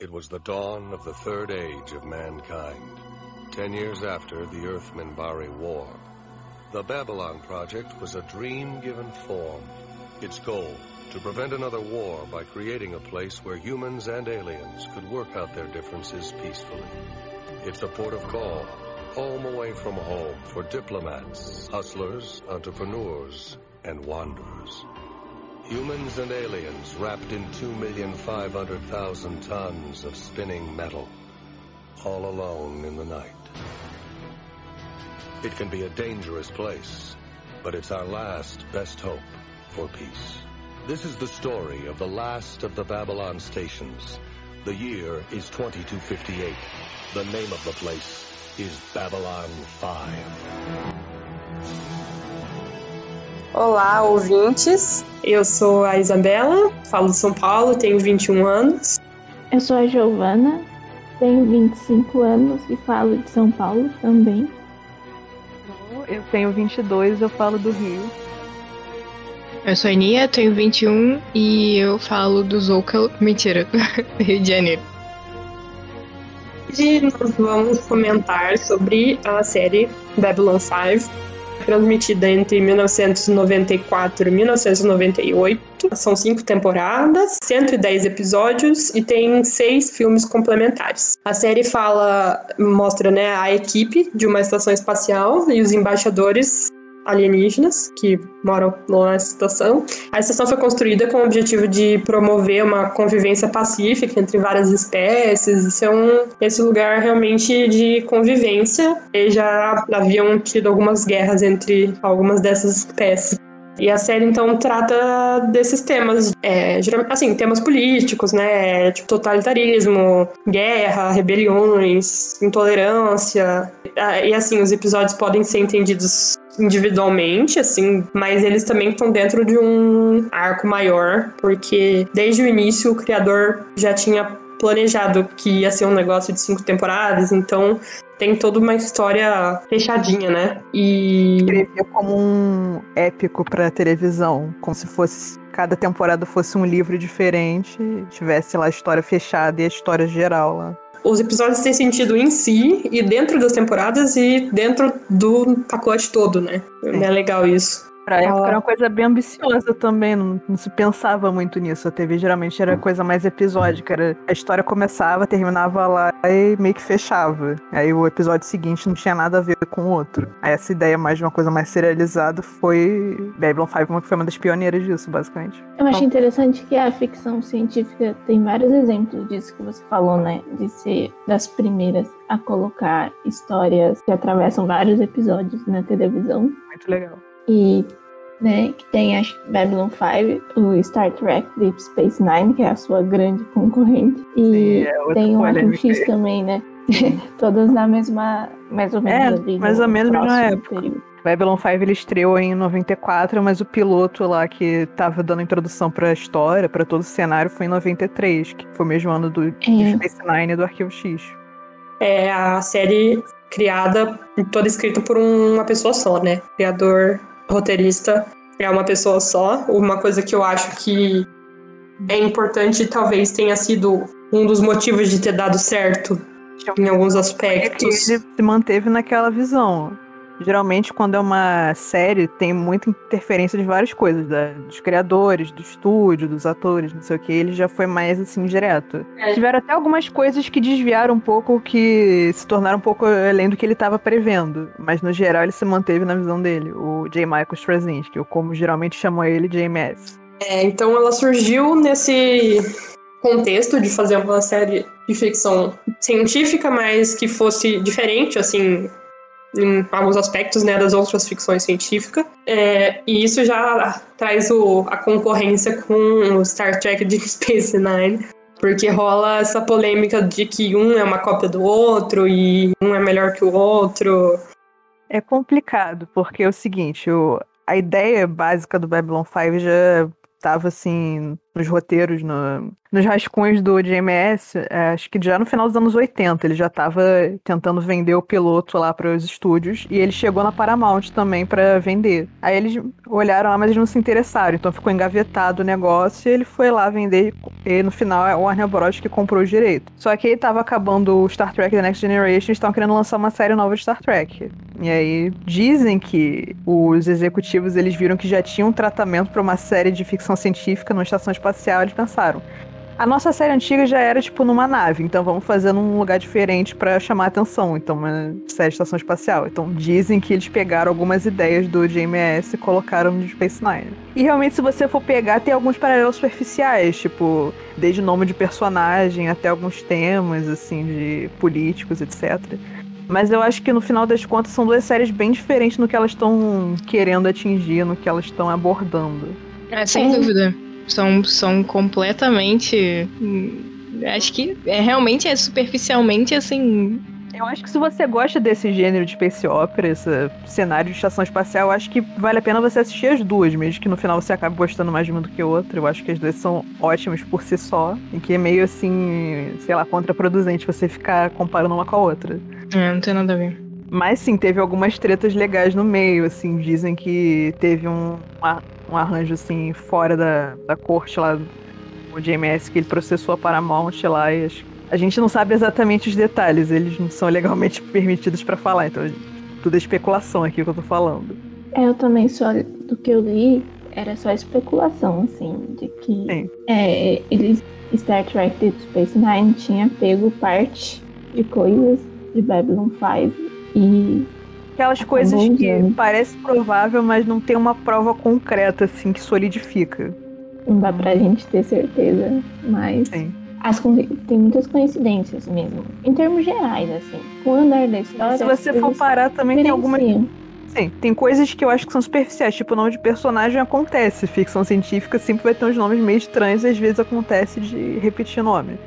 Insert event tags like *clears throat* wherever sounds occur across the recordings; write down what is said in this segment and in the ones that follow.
It was the dawn of the third age of mankind. Ten years after the Earth-Minbari War. The Babylon Project was a dream given form. Its goal, to prevent another war by creating a place where humans and aliens could work out their differences peacefully. It's a port of call, home away from home for diplomats, hustlers, entrepreneurs, and wanderers. Humans and aliens wrapped in 2,500,000 tons of spinning metal, all alone in the night. It can be a dangerous place, but it's our last best hope for peace. This is the story of the last of the Babylon stations. The year is 2258. The name of the place is Babylon 5. Olá, ouvintes. Eu sou a Isabela, falo de São Paulo, tenho 21 anos. Eu sou a Giovana, tenho 25 anos e falo de São Paulo também. Eu tenho 22, eu falo do Rio. Eu sou a Nia, tenho 21 e eu falo do Zoucal. *laughs* Mentira, Rio de Janeiro. Hoje nós vamos comentar sobre a série Babylon 5, transmitida entre 1994 e 1998. São cinco temporadas, 110 episódios e tem seis filmes complementares. A série fala, mostra né, a equipe de uma estação espacial e os embaixadores alienígenas que moram na estação. A estação foi construída com o objetivo de promover uma convivência pacífica entre várias espécies e ser um, esse lugar realmente de convivência. E já haviam tido algumas guerras entre algumas dessas espécies. E a série, então, trata desses temas, é, assim, temas políticos, né? Tipo, totalitarismo, guerra, rebeliões, intolerância. E, assim, os episódios podem ser entendidos individualmente, assim, mas eles também estão dentro de um arco maior, porque desde o início o criador já tinha planejado que ia ser um negócio de cinco temporadas, então tem toda uma história fechadinha, né? E. Escrevia como um épico pra televisão, como se fosse. Cada temporada fosse um livro diferente, tivesse lá a história fechada e a história geral lá os episódios têm sentido em si e dentro das temporadas e dentro do pacote todo, né? É, é legal isso. Pra época era uma coisa bem ambiciosa também, não, não, se pensava muito nisso. A TV geralmente era coisa mais episódica. Era, a história começava, terminava lá e meio que fechava. Aí o episódio seguinte não tinha nada a ver com o outro. Aí essa ideia mais de uma coisa mais serializada foi Babylon 5, que foi uma das pioneiras disso, basicamente. Eu acho interessante que a ficção científica tem vários exemplos disso que você falou, né? De ser das primeiras a colocar histórias que atravessam vários episódios na televisão. Muito legal. E né, que tem a Babylon 5, o Star Trek Deep Space Nine, que é a sua grande concorrente, e Sim, é tem o Arquivo X também, né? *laughs* Todas na mesma, mais ou menos é, ali, mais ou menos na época. Período. Babylon 5 ele estreou em 94, mas o piloto lá que tava dando introdução para a história, para todo o cenário, foi em 93, que foi o mesmo ano do é. Space Nine e do Arquivo X. É a série criada, toda escrita por uma pessoa só, né? Criador roteirista é uma pessoa só. Uma coisa que eu acho que é importante talvez tenha sido um dos motivos de ter dado certo em alguns aspectos. Ele se manteve naquela visão. Geralmente, quando é uma série, tem muita interferência de várias coisas, da, dos criadores, do estúdio, dos atores, não sei o que. Ele já foi mais assim, direto. É. Tiveram até algumas coisas que desviaram um pouco, que se tornaram um pouco além do que ele estava prevendo. Mas no geral, ele se manteve na visão dele, o J. Michael Straczynski, ou como geralmente chamam ele, JMS. É, então ela surgiu nesse contexto de fazer uma série de ficção científica, mas que fosse diferente, assim, em alguns aspectos né, das outras ficções científicas. É, e isso já traz o, a concorrência com o Star Trek de Space Nine. Porque rola essa polêmica de que um é uma cópia do outro e um é melhor que o outro. É complicado, porque é o seguinte, o, a ideia básica do Babylon 5 já estava assim nos roteiros, no, nos rascunhos do GMS, é, acho que já no final dos anos 80, ele já estava tentando vender o piloto lá para os estúdios e ele chegou na Paramount também para vender. Aí eles olharam lá, mas eles não se interessaram, então ficou engavetado o negócio e ele foi lá vender e no final é o Warner Bros que comprou o direito. Só que aí tava acabando o Star Trek The Next Generation, estavam querendo lançar uma série nova de Star Trek. E aí dizem que os executivos eles viram que já tinha um tratamento para uma série de ficção científica numa estação espacial, eles pensaram: a nossa série antiga já era, tipo, numa nave, então vamos fazer num lugar diferente para chamar a atenção. Então, uma série de estação espacial. Então, dizem que eles pegaram algumas ideias do JMS e colocaram no Space Nine. E realmente, se você for pegar, tem alguns paralelos superficiais, tipo, desde nome de personagem até alguns temas, assim, de políticos, etc. Mas eu acho que no final das contas são duas séries bem diferentes no que elas estão querendo atingir, no que elas estão abordando. É, sem dúvida. São, são completamente. Acho que é realmente é superficialmente assim. Eu acho que se você gosta desse gênero de space opera, esse cenário de estação espacial, eu acho que vale a pena você assistir as duas, mesmo que no final você acabe gostando mais de uma do que outra. Eu acho que as duas são ótimas por si só, e que é meio assim, sei lá, contraproducente você ficar comparando uma com a outra. É, não tem nada a ver. Mas sim, teve algumas tretas legais no meio, assim, dizem que teve um, um arranjo assim fora da, da corte lá do JMS que ele processou a Paramount lá e a gente não sabe exatamente os detalhes, eles não são legalmente *laughs* permitidos para falar, então tudo é especulação aqui que eu tô falando. É, eu também só do que eu li era só especulação, assim, de que é, eles Star Trek Deep Space Nine tinha pego parte de coisas de Babylon 5 e aquelas coisas que parece provável, mas não tem uma prova concreta, assim, que solidifica. Não dá pra gente ter certeza, mas. Sim. As, tem muitas coincidências mesmo. Em termos gerais, assim. Com o andar da história. Se você for parar, também tem algumas. Sim, tem coisas que eu acho que são superficiais, tipo o nome de personagem acontece. Ficção científica sempre vai ter uns nomes meio estranhos e às vezes acontece de repetir nome.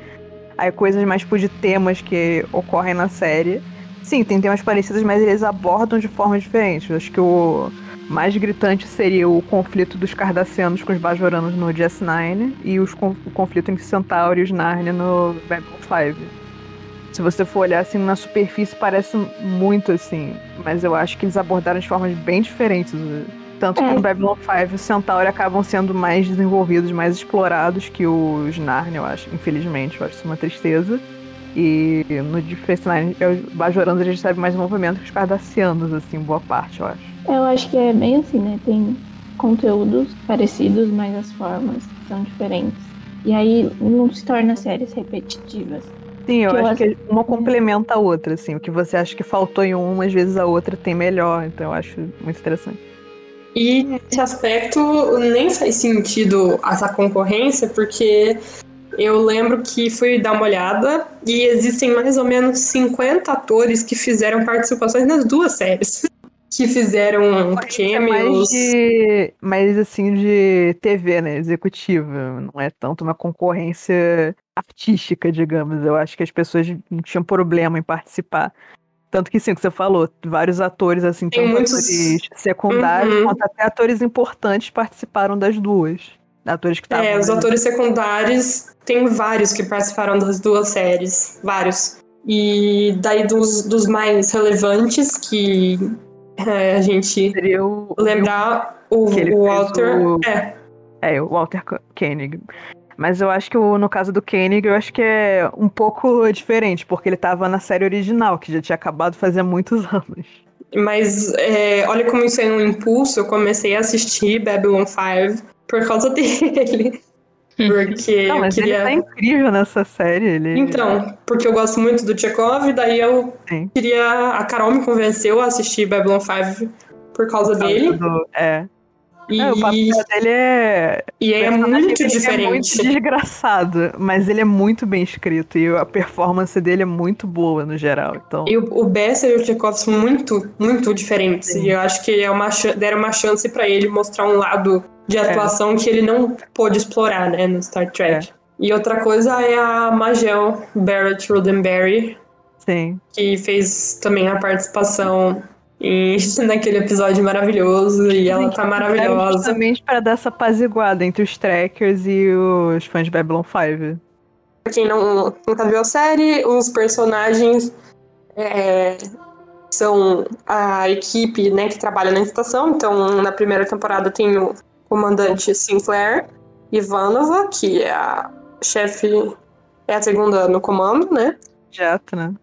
Aí coisas mais tipo de temas que ocorrem na série Sim, tem temas parecidos, mas eles abordam de forma diferente. Acho que o mais gritante seria o conflito dos Cardassianos com os Bajoranos no DS9 e os, o conflito entre Centauri e os Narnia no Babylon 5. Se você for olhar assim na superfície, parece muito assim, mas eu acho que eles abordaram de formas bem diferentes. Tanto é. que no Babylon 5 os Centauri acabam sendo mais desenvolvidos, mais explorados que os Narnia, eu acho. Infelizmente, eu acho isso uma tristeza. E no Nine, os Bajoranos a gente sabe mais movimento que os Cardassianos, assim, boa parte, eu acho. Eu acho que é bem assim, né? Tem conteúdos parecidos, mas as formas são diferentes. E aí não se torna séries repetitivas. Sim, eu, eu acho, acho que uma complementa a outra, assim. O que você acha que faltou em uma, às vezes a outra tem melhor. Então eu acho muito interessante. E nesse aspecto nem faz sentido essa concorrência, porque eu lembro que fui dar uma olhada e existem mais ou menos 50 atores que fizeram participações nas duas séries. *laughs* Que fizeram cameos. Mais, de, mais assim de TV, né? Executiva. Não é tanto uma concorrência artística, digamos. Eu acho que as pessoas não tinham problema em participar. Tanto que sim, que você falou, vários atores, assim, tanto muitos... atores secundários uhum. quanto até atores importantes participaram das duas. Atores que estavam. É, os atores secundários tem vários que participaram das duas séries. Vários. E daí dos, dos mais relevantes que é, a gente o, lembrar o, o Walter. O, é. é, o Walter Koenig. Mas eu acho que o, no caso do Koenig, eu acho que é um pouco diferente, porque ele estava na série original, que já tinha acabado fazia muitos *laughs* anos. Mas é, olha como isso é um impulso. Eu comecei a assistir Babylon 5 por causa *laughs* dele. Porque não, mas queria... ele tá incrível nessa série. Ele... Então, porque eu gosto muito do Chekhov, daí eu Sim. queria. A Carol me convenceu a assistir Babylon 5 por causa dele. Do... É. E... É, o papel dele é. E é muito diferente. É muito desgraçado, mas ele é muito bem escrito e a performance dele é muito boa no geral. Então... E o, o Bessa e o Chekhov são muito, muito diferentes. Sim. E eu acho que é uma, deram uma chance para ele mostrar um lado de é. atuação é. que ele não pôde explorar, né, no Star Trek. É. E outra coisa é a Magel Barrett Roddenberry. Sim. Que fez também a participação e *laughs* naquele episódio maravilhoso e ela tá maravilhosa. Justamente para dar essa apaziguada entre os trackers e os fãs de Babylon 5. Pra quem não, nunca viu a série, os personagens é, são a equipe né, que trabalha na estação. Então, na primeira temporada tem o comandante Sinclair Ivanova, que é a chefe, é a segunda no comando, né? Jato, né?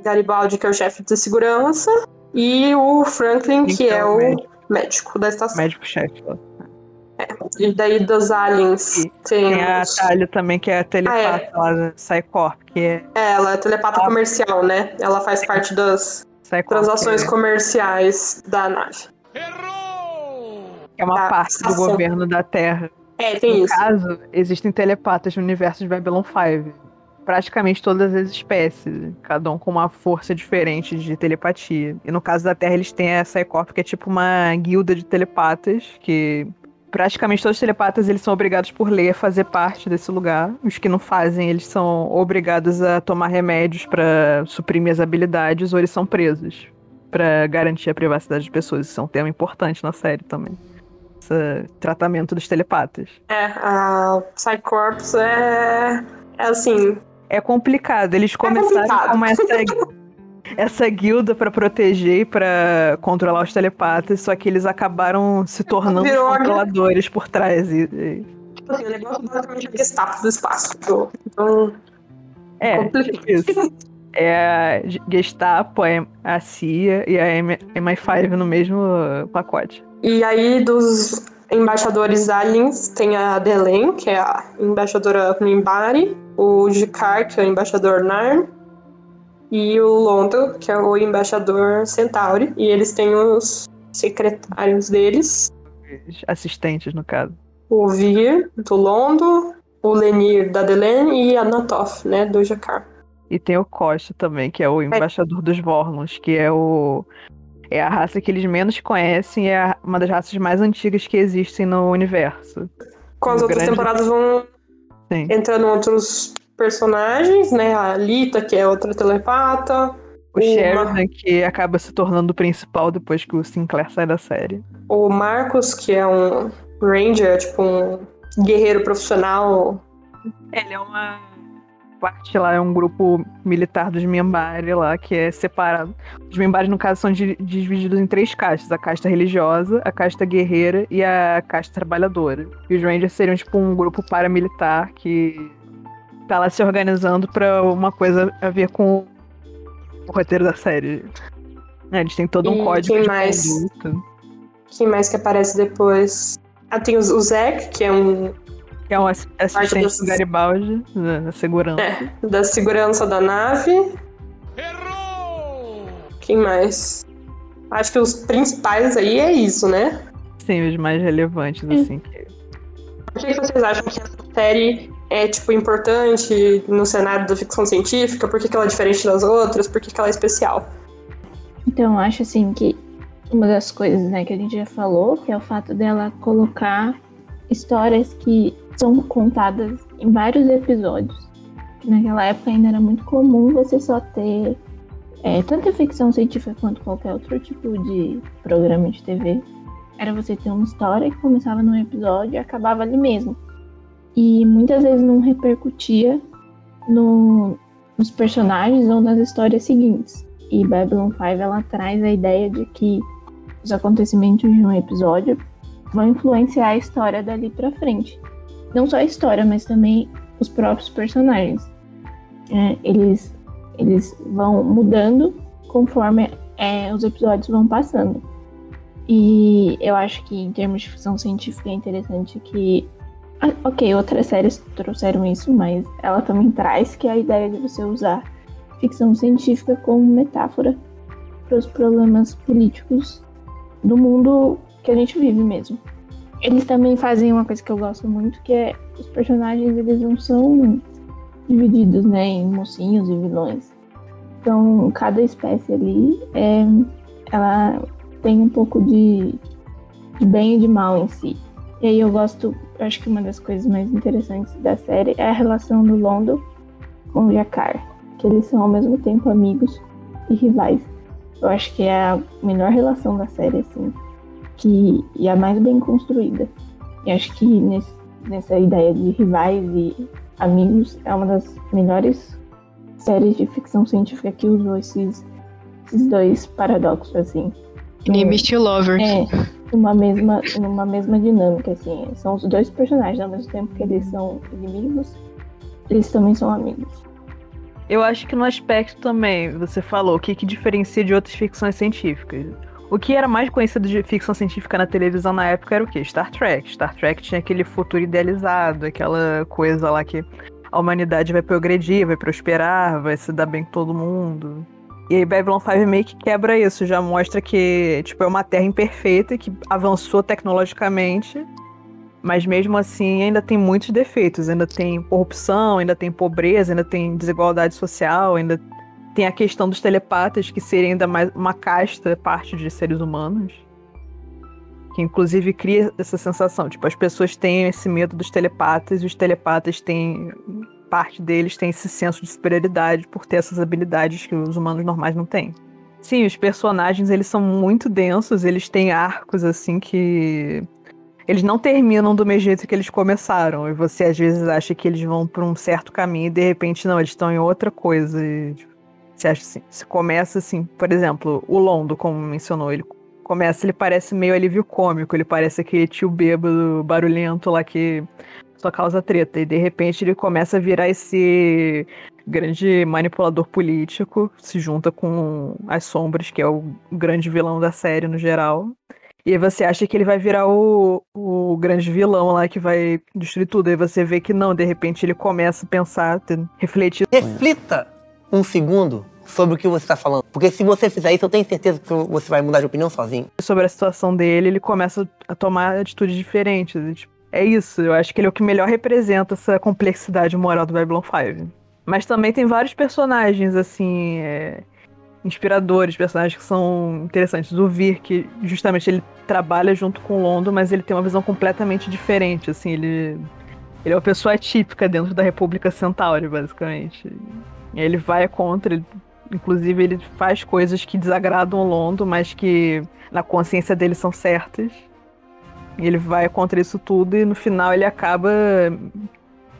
Garibaldi, que é o chefe de segurança, e o Franklin, que é o médico, médico da estação. Médico-chefe. É. E daí dos aliens e tem. Tem a Talia também, que é a telepata ah, é. lá da Psycorp, que é. É, ela é telepata ah. comercial, né? Ela faz parte das Psycorp, transações é. comerciais da nave. Errou! É uma parte do governo da Terra. É, tem no isso. No caso, existem telepatas no universo de Babylon 5 praticamente todas as espécies, cada um com uma força diferente de telepatia. E no caso da Terra, eles têm a Psycorp, que é tipo uma guilda de telepatas, que praticamente todos os telepatas eles são obrigados por lei a fazer parte desse lugar. Os que não fazem, eles são obrigados a tomar remédios para suprimir as habilidades ou eles são presos para garantir a privacidade das pessoas. Isso é um tema importante na série também. Esse tratamento dos telepatas. É, a Psycorps é, é assim, é complicado. Eles é começaram é com essa, essa guilda para proteger e pra controlar os telepatas, só que eles acabaram se tornando Virou controladores por trás. E, e... Tipo assim, o negócio basicamente é Gestapo do espaço. Então. É, tipo isso. É a Gestapo, a CIA e a MI5 no mesmo pacote. E aí, dos embaixadores aliens, tem a Delen, que é a embaixadora Mimbari, o Jikar, que é o embaixador Narn, e o Londo, que é o embaixador Centauri. E eles têm os secretários deles. Assistentes, no caso. O Vir, do Londo, o Lenir, da Delen, e a Natoff, né, do Jakar. E tem o Costa também, que é o embaixador é. dos Vorlons, que é o é a raça que eles menos conhecem, é uma das raças mais antigas que existem no universo. Com as outras grande... temporadas vão Sim. entrando outros personagens, né? A Lita, que é outra telepata. O Sheridan, que acaba se tornando o principal depois que o Sinclair sai da série. O Marcos, que é um Ranger, tipo um guerreiro profissional. Ele é uma parte lá, é um grupo militar dos Mimbari lá, que é separado. Os Mimbari, no caso, são divididos em três castas: a casta religiosa, a casta guerreira e a casta trabalhadora. E os Rangers seriam, tipo, um grupo paramilitar que tá lá se organizando pra uma coisa a ver com o roteiro da série. É, eles têm todo um e código quem de mais, conduta. Quem mais que aparece depois? Ah, tem o, o Zack, que é um que é um assistente do Garibaldi, da segurança. É, da segurança da nave. Errou! Quem mais? Acho que os principais aí é isso, né? Sim, os mais relevantes, é. assim. Por que vocês acham que essa série é, tipo, importante no cenário da ficção científica? Por que, que ela é diferente das outras? Por que, que ela é especial? Então, eu acho, assim, que uma das coisas, né, que a gente já falou, que é o fato dela colocar histórias que são contadas em vários episódios. Naquela época ainda era muito comum você só ter é, tanto ficção científica quanto qualquer outro tipo de programa de TV. Era você ter uma história que começava num episódio e acabava ali mesmo. E muitas vezes não repercutia no, nos personagens ou nas histórias seguintes. E Babylon 5 ela traz a ideia de que os acontecimentos de um episódio vão influenciar a história dali para frente não só a história, mas também os próprios personagens. É, eles, eles vão mudando conforme é, os episódios vão passando. E eu acho que em termos de ficção científica é interessante que. Ah, ok, outras séries trouxeram isso, mas ela também traz que é a ideia de você usar ficção científica como metáfora para os problemas políticos do mundo que a gente vive mesmo. Eles também fazem uma coisa que eu gosto muito, que é os personagens eles não são divididos, né, em mocinhos e vilões. Então, cada espécie ali é, ela tem um pouco de, de bem e de mal em si. E aí eu gosto, acho que uma das coisas mais interessantes da série é a relação do Londo com o Jakar, que eles são ao mesmo tempo amigos e rivais. eu acho que é a melhor relação da série, assim, que, e a mais bem construída. E acho que nesse, nessa ideia de rivais e amigos é uma das melhores séries de ficção científica que usou esses, esses dois paradoxos, assim. Enemies to lovers. É, uma mesma, uma mesma dinâmica, assim. São os dois personagens, ao mesmo tempo que eles são inimigos, eles também são amigos. Eu acho que no aspecto também, você falou, o que, que diferencia de outras ficções científicas. O que era mais conhecido de ficção científica na televisão na época era o quê? Star Trek. Star Trek tinha aquele futuro idealizado, aquela coisa lá que a humanidade vai progredir, vai prosperar, vai se dar bem com todo mundo. E aí Babylon 5 meio que quebra isso, já mostra que tipo, é uma terra imperfeita, que avançou tecnologicamente, mas mesmo assim ainda tem muitos defeitos, ainda tem corrupção, ainda tem pobreza, ainda tem desigualdade social, ainda tem a questão dos telepatas, que seriam ainda mais uma casta, parte de seres humanos. Que inclusive cria essa sensação. Tipo, as pessoas têm esse medo dos telepatas, e os telepatas têm. Parte deles tem esse senso de superioridade por ter essas habilidades que os humanos normais não têm. Sim, os personagens eles são muito densos, eles têm arcos assim que eles não terminam do mesmo jeito que eles começaram. E você às vezes acha que eles vão por um certo caminho e de repente não, eles estão em outra coisa. E, tipo, você acha assim, se começa assim, por exemplo, o Londo, como mencionou, ele começa, ele parece meio alívio cômico, ele parece aquele tio bêbado barulhento lá que só causa treta. E de repente ele começa a virar esse grande manipulador político, se junta com as sombras, que é o grande vilão da série no geral. E você acha que ele vai virar o, o grande vilão lá que vai destruir tudo. Aí você vê que não, de repente ele começa a pensar, refletir. Reflita um segundo sobre o que você está falando. Porque se você fizer isso, eu tenho certeza que você vai mudar de opinião sozinho. Sobre a situação dele, ele começa a tomar atitudes diferentes. Tipo, é isso, eu acho que ele é o que melhor representa essa complexidade moral do Babylon 5. Mas também tem vários personagens, assim, é, inspiradores, personagens que são interessantes. O Vir, que justamente ele trabalha junto com o Londo, mas ele tem uma visão completamente diferente, assim, ele... Ele é uma pessoa atípica dentro da República Centauri, basicamente. Ele vai contra, ele Inclusive, ele faz coisas que desagradam o Londo, mas que na consciência dele são certas. Ele vai contra isso tudo e no final ele acaba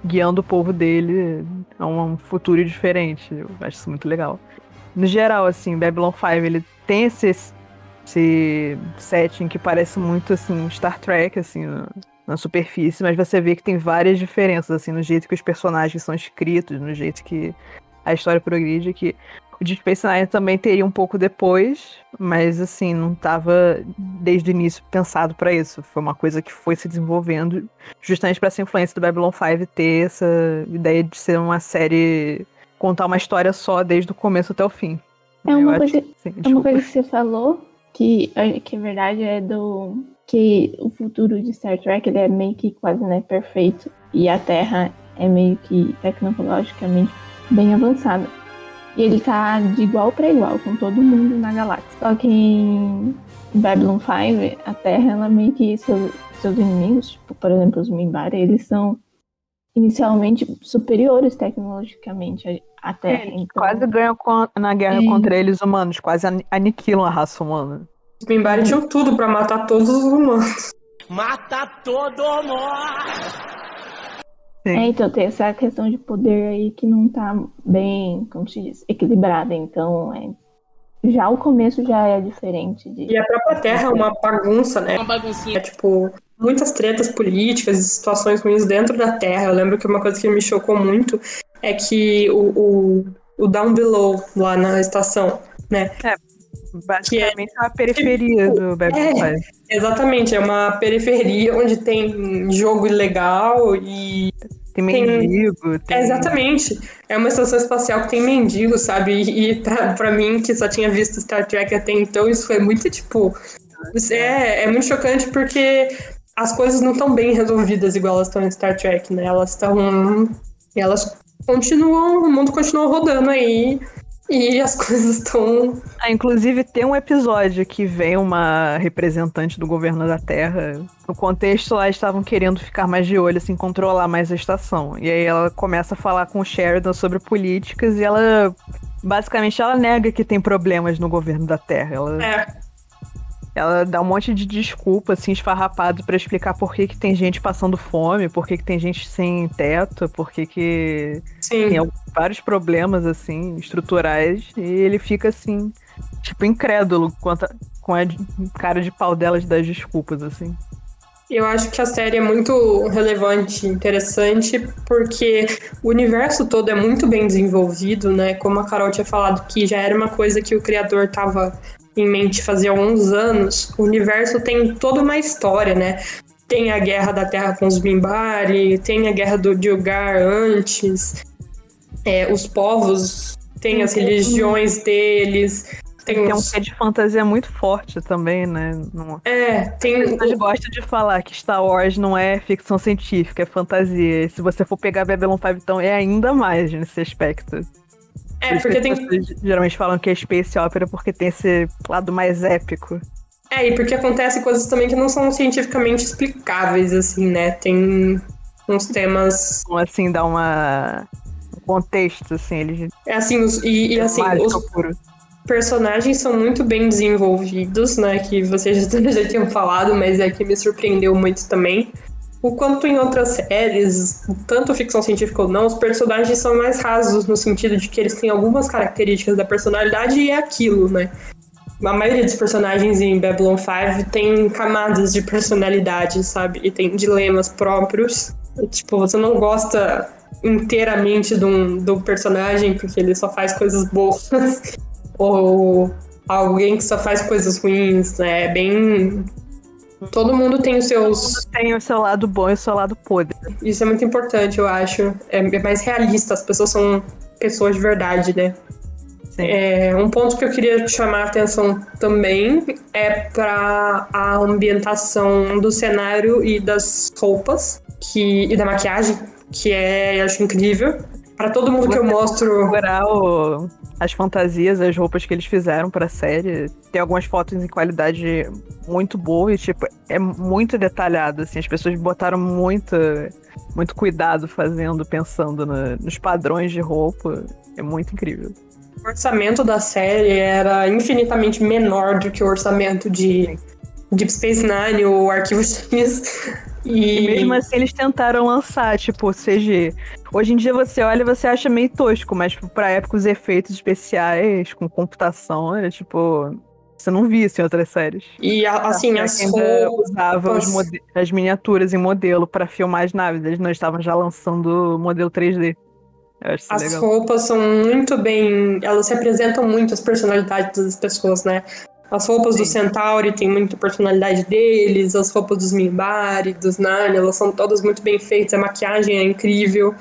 guiando o povo dele a um futuro diferente. Eu acho isso muito legal. No geral, assim, Babylon 5, ele tem esse, esse setting que parece muito, assim, Star Trek, assim, na superfície, mas você vê que tem várias diferenças, assim, no jeito que os personagens são escritos, no jeito que a história progride, que o Deep Space Nine também teria um pouco depois, mas assim, não estava desde o início pensado para isso. Foi uma coisa que foi se desenvolvendo justamente para essa influência do Babylon 5 ter essa ideia de ser uma série contar uma história só desde o começo até o fim. É uma, coisa, acho, sim, é uma coisa que você falou que, que é verdade é do que o futuro de Star Trek ele é meio que quase né, perfeito e a Terra é meio que tecnologicamente bem avançada. E ele tá de igual para igual com todo mundo na galáxia. Só que em Babylon 5, a Terra, ela meio que seus, seus inimigos, tipo, por exemplo, os Minbari, eles são inicialmente superiores tecnologicamente à Terra. É, então... Quase ganham na guerra é. contra eles humanos, quase aniquilam a raça humana. Os Minbari tinham tudo para matar todos os humanos. Mata todo mundo! É, então tem essa questão de poder aí que não tá bem, como se diz, equilibrada. Então, é, já o começo já é diferente. De... E a própria Terra é uma bagunça, né? Uma baguncinha. É, tipo, muitas tretas políticas e situações ruins dentro da Terra. Eu lembro que uma coisa que me chocou muito é que o, o, o Down Below, lá na estação, né? É. Basicamente é, uma periferia tipo, do Babylon é, Exatamente, é uma periferia onde tem jogo ilegal e. Tem mendigo. Tem... exatamente. É uma estação espacial que tem mendigo, sabe? E, e pra, pra mim, que só tinha visto Star Trek até então, isso foi muito tipo. É, é muito chocante porque as coisas não estão bem resolvidas igual elas estão em Star Trek, né? Elas estão. Elas continuam. O mundo continua rodando aí e as *laughs* coisas estão. Ah, inclusive, tem um episódio que vem uma representante do governo da Terra. No contexto lá, estavam querendo ficar mais de olho, assim, controlar mais a estação. E aí ela começa a falar com o Sheridan sobre políticas e ela Basicamente, ela nega que tem problemas no governo da Terra. Ela, É. ela dá um monte de desculpa, assim, esfarrapado pra explicar por que, que tem gente passando fome, por que, que tem gente sem teto, por que, que Sim. tem vários problemas, assim, estruturais. E ele fica, assim, tipo, incrédulo quanto a- com a cara de pau delas das desculpas, assim. Eu acho que a série é muito relevante, interessante, porque o universo todo é muito bem desenvolvido, né? Como a Carol tinha falado, que já era uma coisa que o criador estava em mente fazia alguns anos. O universo tem toda uma história, né? Tem a guerra da Terra com os Mimbari, tem a guerra do Dilgar antes, é, os povos têm as religiões deles. Tem, Tem um os... quê de fantasia muito forte também, né? Não- É, tem. As pessoas gostam de falar que Star Wars não é ficção científica, é fantasia. E se você for pegar Babylon 5, então é ainda mais nesse aspecto. É, porque tem. geralmente falam que é Space Opera porque tem esse lado mais épico. É, e porque acontece coisas também que não são cientificamente explicáveis, assim, né? Tem uns temas. Então, assim, dá uma. Contexto, assim, eles. É assim, os, e, e assim, os puro. personagens são muito bem desenvolvidos, né? Que vocês já, *laughs* já tinham falado, mas é que me surpreendeu muito também. O quanto em outras séries, tanto ficção científica ou não, os personagens são mais rasos no sentido de que eles têm algumas características da personalidade e é aquilo, né? A maioria dos personagens em Babylon 5 tem camadas de personalidade, sabe? E tem dilemas próprios. Tipo, você não gosta inteiramente de um, do personagem porque ele só faz coisas boas. *laughs* ou alguém que só faz coisas ruins, né? É bem. Todo mundo tem os seus. Tem o seu lado bom e o seu lado podre. Isso é muito importante, eu acho. É é mais realista, as pessoas são pessoas de verdade, né? É, um ponto que eu queria chamar a atenção também é para a ambientação do cenário e das roupas que, e da maquiagem, que é, eu acho incrível. Para todo mundo que eu Você mostro. o- as fantasias, as roupas que eles fizeram pra série. Tem algumas fotos em qualidade muito boa e, tipo, é muito detalhado, assim. As pessoas botaram muito, muito cuidado fazendo, pensando no- nos padrões de roupa. É muito incrível. O orçamento da série era infinitamente menor do que o orçamento de Deep Space Nine ou Arquivo X. E, E mesmo assim eles tentaram lançar, tipo, CG. Hoje em dia você olha e você acha meio tosco, mas tipo, pra época os efeitos especiais com computação era tipo. Você não via isso em outras séries. e a- assim, ainda roupas. usava as miniaturas em modelo pra filmar as naves. Eles não estavam já lançando o modelo 3D. As legal. roupas são muito bem. Elas representam muito as personalidades das pessoas, né? As roupas do Centauri têm muita personalidade deles, as roupas dos Minbari, dos Nani, elas são todas muito bem feitas, a maquiagem é incrível.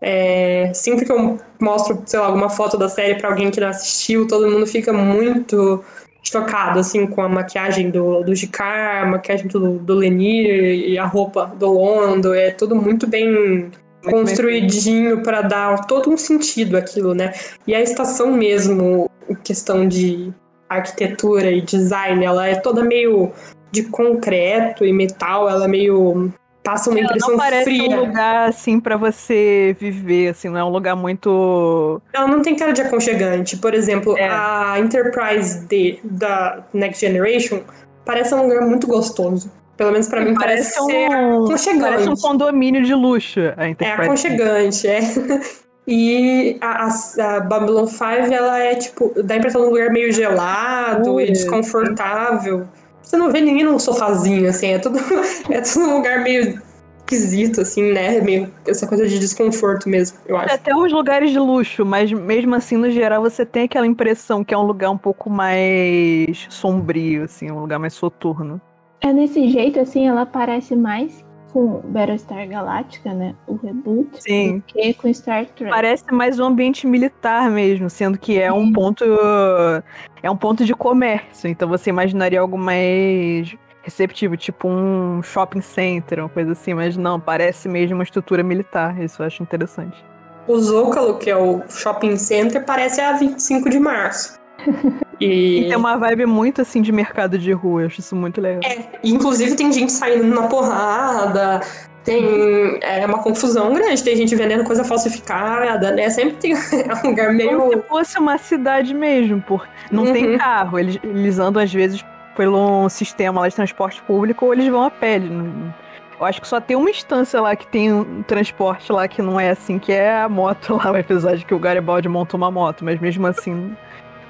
É, sempre que eu mostro, sei lá, alguma foto da série pra alguém que não assistiu, todo mundo fica muito chocado, assim, com a maquiagem do, do Jikar, a maquiagem do, do Lenir e a roupa do Londo, é tudo Muito bem construidinho para dar todo um sentido aquilo, né? E a estação mesmo, em questão de arquitetura e design, ela é toda meio de concreto e metal, ela é meio passa uma Ela impressão não parece fria. um lugar assim pra você viver, assim, não é um lugar muito. Ela não tem cara de aconchegante. Por exemplo, É. a Enterprise D da Next Generation parece um lugar muito gostoso. Pelo menos pra mim parece, ser um, aconchegante. parece um condomínio de luxo a É aconchegante, é. *laughs* E a, a- a Babylon 5, ela é tipo, dá a impressão de um lugar meio gelado Ui. e desconfortável. Você não vê ninguém num sofazinho, assim, é tudo, *laughs* é tudo um lugar meio esquisito, assim, né? Meio essa coisa de desconforto mesmo, eu acho. Até uns lugares de luxo, mas mesmo assim, no geral, você tem aquela impressão que é um lugar um pouco mais sombrio, assim, um lugar mais soturno. É desse jeito, assim, ela parece mais com Battlestar Galactica, né? O reboot. Sim. Do que com Star Trek. Parece mais um ambiente militar mesmo, sendo que é um ponto. É um ponto de comércio. Então você imaginaria algo mais receptivo, tipo um shopping center, uma coisa assim, mas não, parece mesmo uma estrutura militar. Isso eu acho interessante. O Zócalo, que é o shopping center, parece a 25 de março. E E, tem uma vibe muito assim de mercado de rua, eu acho isso muito legal. É, e, inclusive tem gente saindo na porrada, Tem é uma confusão grande, tem gente vendendo coisa falsificada, né? Sempre tem *laughs* é um lugar meio. Como se fosse uma cidade mesmo, porque não uhum. tem carro. Eles, eles andam às vezes pelo sistema lá de transporte público ou eles vão a pé. Eu acho que só tem uma instância lá que tem um transporte lá que não é assim, que é a moto *laughs* lá, o episódio que o Garibaldi monta uma moto, mas mesmo assim,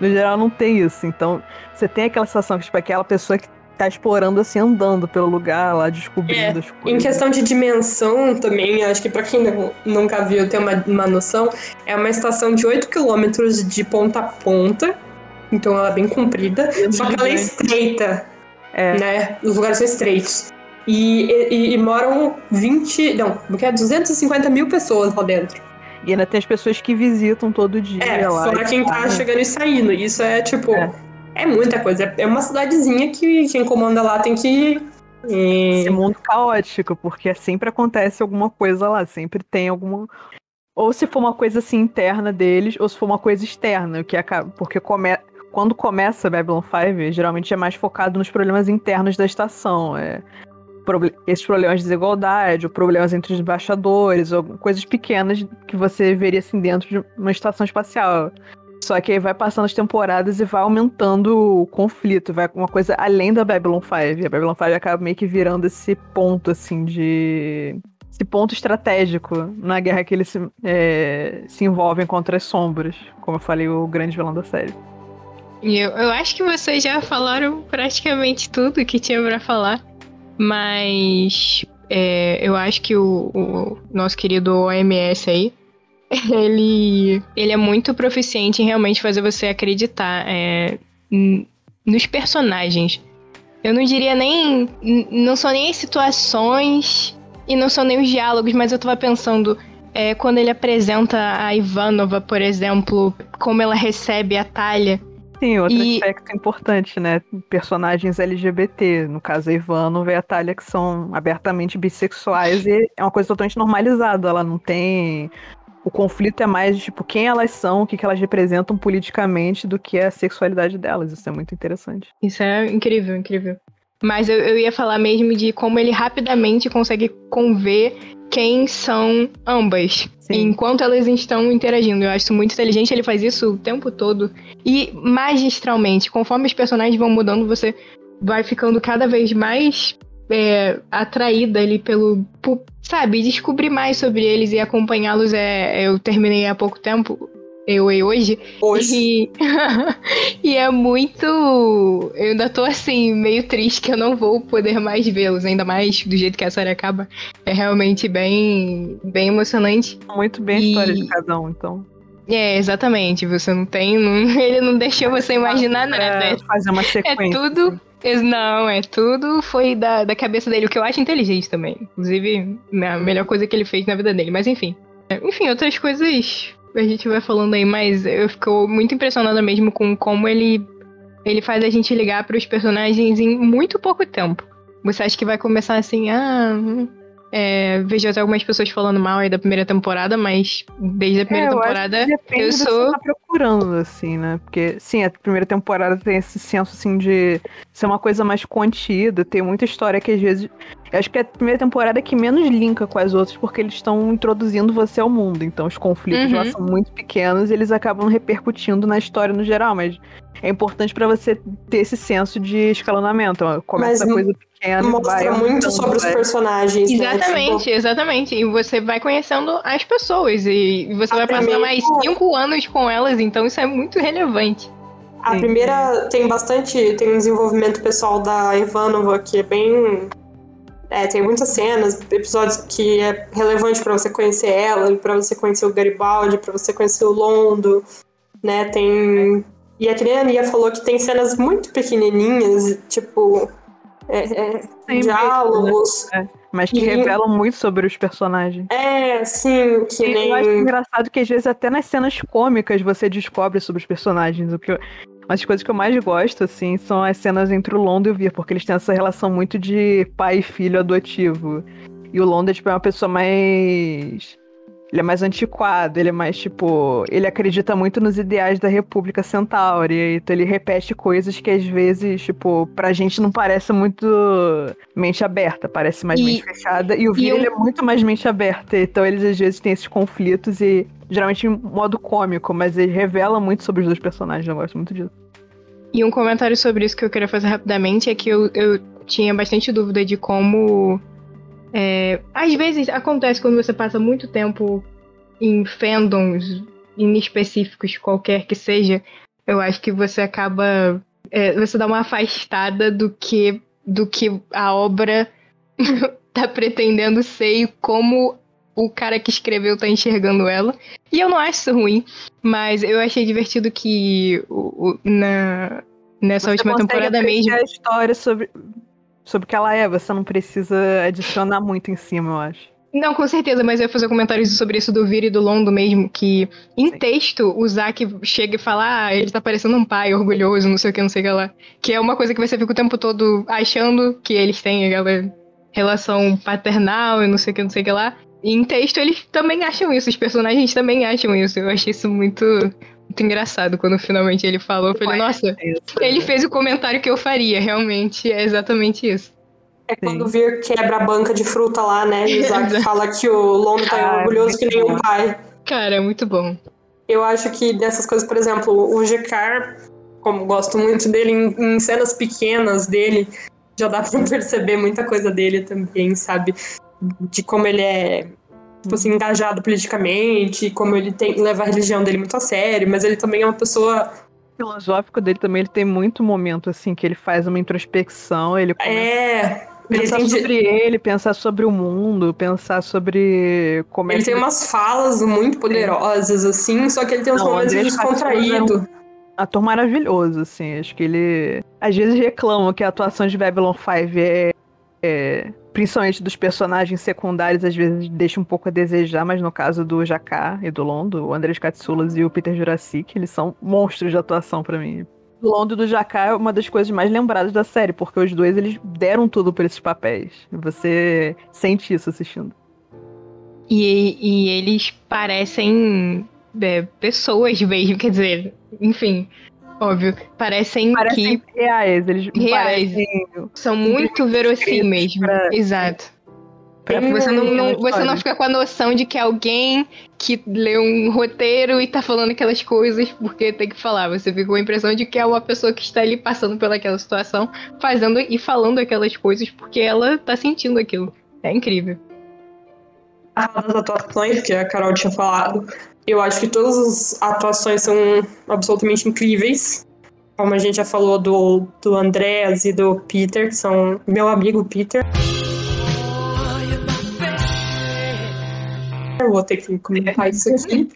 no geral não tem isso. Então, você tem aquela sensação que, tipo, aquela pessoa que tá explorando assim, andando pelo lugar lá, descobrindo é, as coisas. Em questão de dimensão também, acho que para quem não, nunca viu ter uma, uma noção, é uma estação de 8 quilômetros de ponta a ponta. Então ela é bem comprida, é só que ela é estreita. É. Né? Os lugares são estreitos. E, e, e, moram 20. Não, porque é 250 mil pessoas lá dentro. E ainda tem as pessoas que visitam todo dia. É, lá fora quem tá chegando e saindo. Isso é tipo. É. É muita coisa. É uma cidadezinha que quem comanda lá tem que. E... Esse mundo caótico, porque sempre acontece alguma coisa lá, sempre tem alguma. Ou se for uma coisa assim interna deles, ou se for uma coisa externa, que acaba. Porque come... quando começa Babylon 5, geralmente é mais focado nos problemas internos da estação. É... Esses problemas de desigualdade, ou problemas entre os embaixadores, ou coisas pequenas que você veria assim dentro de uma estação espacial. Só que aí vai passando as temporadas e vai aumentando o conflito, vai uma coisa além da Babylon 5. A Babylon 5 acaba meio que virando esse ponto, assim, de. Esse ponto estratégico na guerra que eles se, é, se envolvem contra as sombras. Como eu falei, o grande vilão da série. Eu, eu acho que vocês já falaram praticamente tudo que tinha para falar. Mas é, eu acho que o, o nosso querido OMS aí *laughs* ele, ele é muito proficiente em realmente fazer você acreditar é, nos personagens. Eu não diria nem. Não são nem as situações e não são nem os diálogos, mas eu tava pensando. É, quando ele apresenta a Ivanova, por exemplo, como ela recebe a Talha. Sim, outro e... aspecto importante, né? Personagens LGBT, no caso a Ivanova e a Talha, que são abertamente bissexuais, e é uma coisa totalmente normalizada. Ela não tem o conflito é mais de, tipo, quem elas são, o que, que elas representam politicamente, do que a sexualidade delas. Isso é muito interessante. Isso é incrível, incrível. Mas eu, eu ia falar mesmo de como ele rapidamente consegue conver quem são ambas. Sim. Enquanto elas estão interagindo. Eu acho muito inteligente, ele faz isso o tempo todo. E magistralmente, conforme os personagens vão mudando, você vai ficando cada vez mais é, atraída ali pelo. Por, sabe, descobrir mais sobre eles e acompanhá-los. É, eu terminei há pouco tempo. Eu e hoje. Hoje. E, e é muito. Eu ainda tô assim, meio triste que eu não vou poder mais vê-los, ainda mais do jeito que a série acaba. É realmente bem, bem emocionante. Muito bem a história de cada um, então. É, exatamente. Você não tem. Não, *laughs* ele não deixou você imaginar nada. É, fazer uma é sequência. É tudo não, é tudo foi da, da cabeça dele, o que eu acho inteligente também. Inclusive, a melhor coisa que ele fez na vida dele, mas enfim. Enfim, outras coisas a gente vai falando aí, mas eu fico muito impressionada mesmo com como ele, ele faz a gente ligar para os personagens em muito pouco tempo. Você acha que vai começar assim, ah, é, vejo até algumas pessoas falando mal aí da primeira temporada, mas desde a primeira é, eu temporada eu sou. Tá procurando, assim, né? Porque, sim, a primeira temporada tem esse senso, assim, de ser uma coisa mais contida, tem muita história que às vezes. Eu acho que é a primeira temporada que menos linka com as outras, porque eles estão introduzindo você ao mundo. Então os conflitos uhum. lá são muito pequenos e eles acabam repercutindo na história no geral, mas é importante para você ter esse senso de escalonamento. Começa mas, coisa pequena. Mostra muito sobre os personagens. Né? Exatamente, né? tipo... exatamente. E você vai conhecendo as pessoas. E você a vai primeira... passar mais cinco anos com elas, então isso é muito relevante. A Sim. primeira tem bastante. Tem um desenvolvimento pessoal da Ivanova que é bem. É, tem muitas cenas, episódios que é relevante para você conhecer ela, para você conhecer o Garibaldi, para você conhecer o Londo, né? Tem. E a Nia falou que tem cenas muito pequenininhas, tipo, é, é, diálogos. Né? É, mas que e... revelam muito sobre os personagens. É, sim, que e nem... Eu acho engraçado que às vezes até nas cenas cômicas você descobre sobre os personagens. O que eu... Uma das coisas que eu mais gosto, assim, são as cenas entre o Londo e o Vir, porque eles têm essa relação muito de pai e filho adotivo. E o Londo é, tipo, é uma pessoa mais ele é mais antiquado, ele é mais tipo. Ele acredita muito nos ideais da República Centauri. Então ele repete coisas que às vezes, tipo, pra gente não parece muito mente aberta, parece mais e, mente fechada. E o Vira, ele é muito mais mente aberta. Então eles às vezes têm esses conflitos e geralmente em modo cômico, mas ele revela muito sobre os dois personagens. Eu gosto muito disso. E um comentário sobre isso que eu queria fazer rapidamente é que eu, eu tinha bastante dúvida de como é, às vezes acontece quando você passa muito tempo em fandoms inespecíficos, qualquer que seja, eu acho que você acaba. É, você dá uma afastada do que, do que a obra *laughs* tá pretendendo ser e como o cara que escreveu tá enxergando ela. E eu não acho isso ruim, mas eu achei divertido que o, o, na, nessa você última temporada mesmo. a história sobre sobre o que ela é, você não precisa adicionar muito em cima, eu acho. Não, com certeza, mas eu ia fazer comentários sobre isso do Vira e do Londo mesmo, que em Sim. texto o Zack chega e fala, ah, ele tá parecendo um pai orgulhoso, não sei o que, não sei o que lá. Que é uma coisa que você fica o tempo todo achando que eles têm aquela relação paternal e não sei o que, não sei o que lá. E em texto eles também acham isso, os personagens também acham isso. Eu achei isso muito, muito engraçado quando finalmente ele falou. Eu falei, nossa, ele fez o comentário que eu faria, realmente, é exatamente isso. É quando Sim. Vir quebra a banca de fruta lá, né? E o Isaac *laughs* fala que o Londo tá ah, orgulhoso que nem o pai. Cara, é muito bom. Eu acho que dessas coisas, por exemplo, o Gekar, como gosto muito dele, em, em cenas pequenas dele, já dá pra *laughs* perceber muita coisa dele também, sabe? De como ele é tipo assim, engajado politicamente, como ele tem, leva a religião dele muito a sério, mas ele também é uma pessoa. O filosófico dele também, ele tem muito momento, assim, que ele faz uma introspecção, ele É. Pensar ele sobre ele, pensar sobre o mundo, pensar sobre como ele é tem umas falas muito poderosas, assim, só que ele tem uns Não, momentos descontraído. ator maravilhoso, assim. Acho que ele. Às vezes reclamam que a atuação de Babylon 5 é, é principalmente dos personagens secundários, às vezes deixa um pouco a desejar, mas no caso do Jaká e do Londo, o Andrés Katsoulas e o Peter Jurassic, eles são monstros de atuação para mim. O Londo do Jaká é uma das coisas mais lembradas da série, porque os dois eles deram tudo por esses papéis. Você sente isso assistindo. E, e eles parecem é, pessoas mesmo, quer dizer, enfim, Óbvio. Parecem, parecem que. Reais, eles reais. Parecem... São muito verossímeis. Pra... Exato. Pra você não, não, você não fica com a noção de que é alguém que leu um roteiro e tá falando aquelas coisas porque tem que falar. Você fica com a impressão de que é uma pessoa que está ali passando pelaquela situação, fazendo e falando aquelas coisas porque ela tá sentindo aquilo. É incrível. As atuações que a Carol tinha falado, eu acho que todas as atuações são absolutamente incríveis. Como a gente já falou do, do Andreas e do Peter, que são meu amigo Peter. Eu vou ter que comentar isso aqui.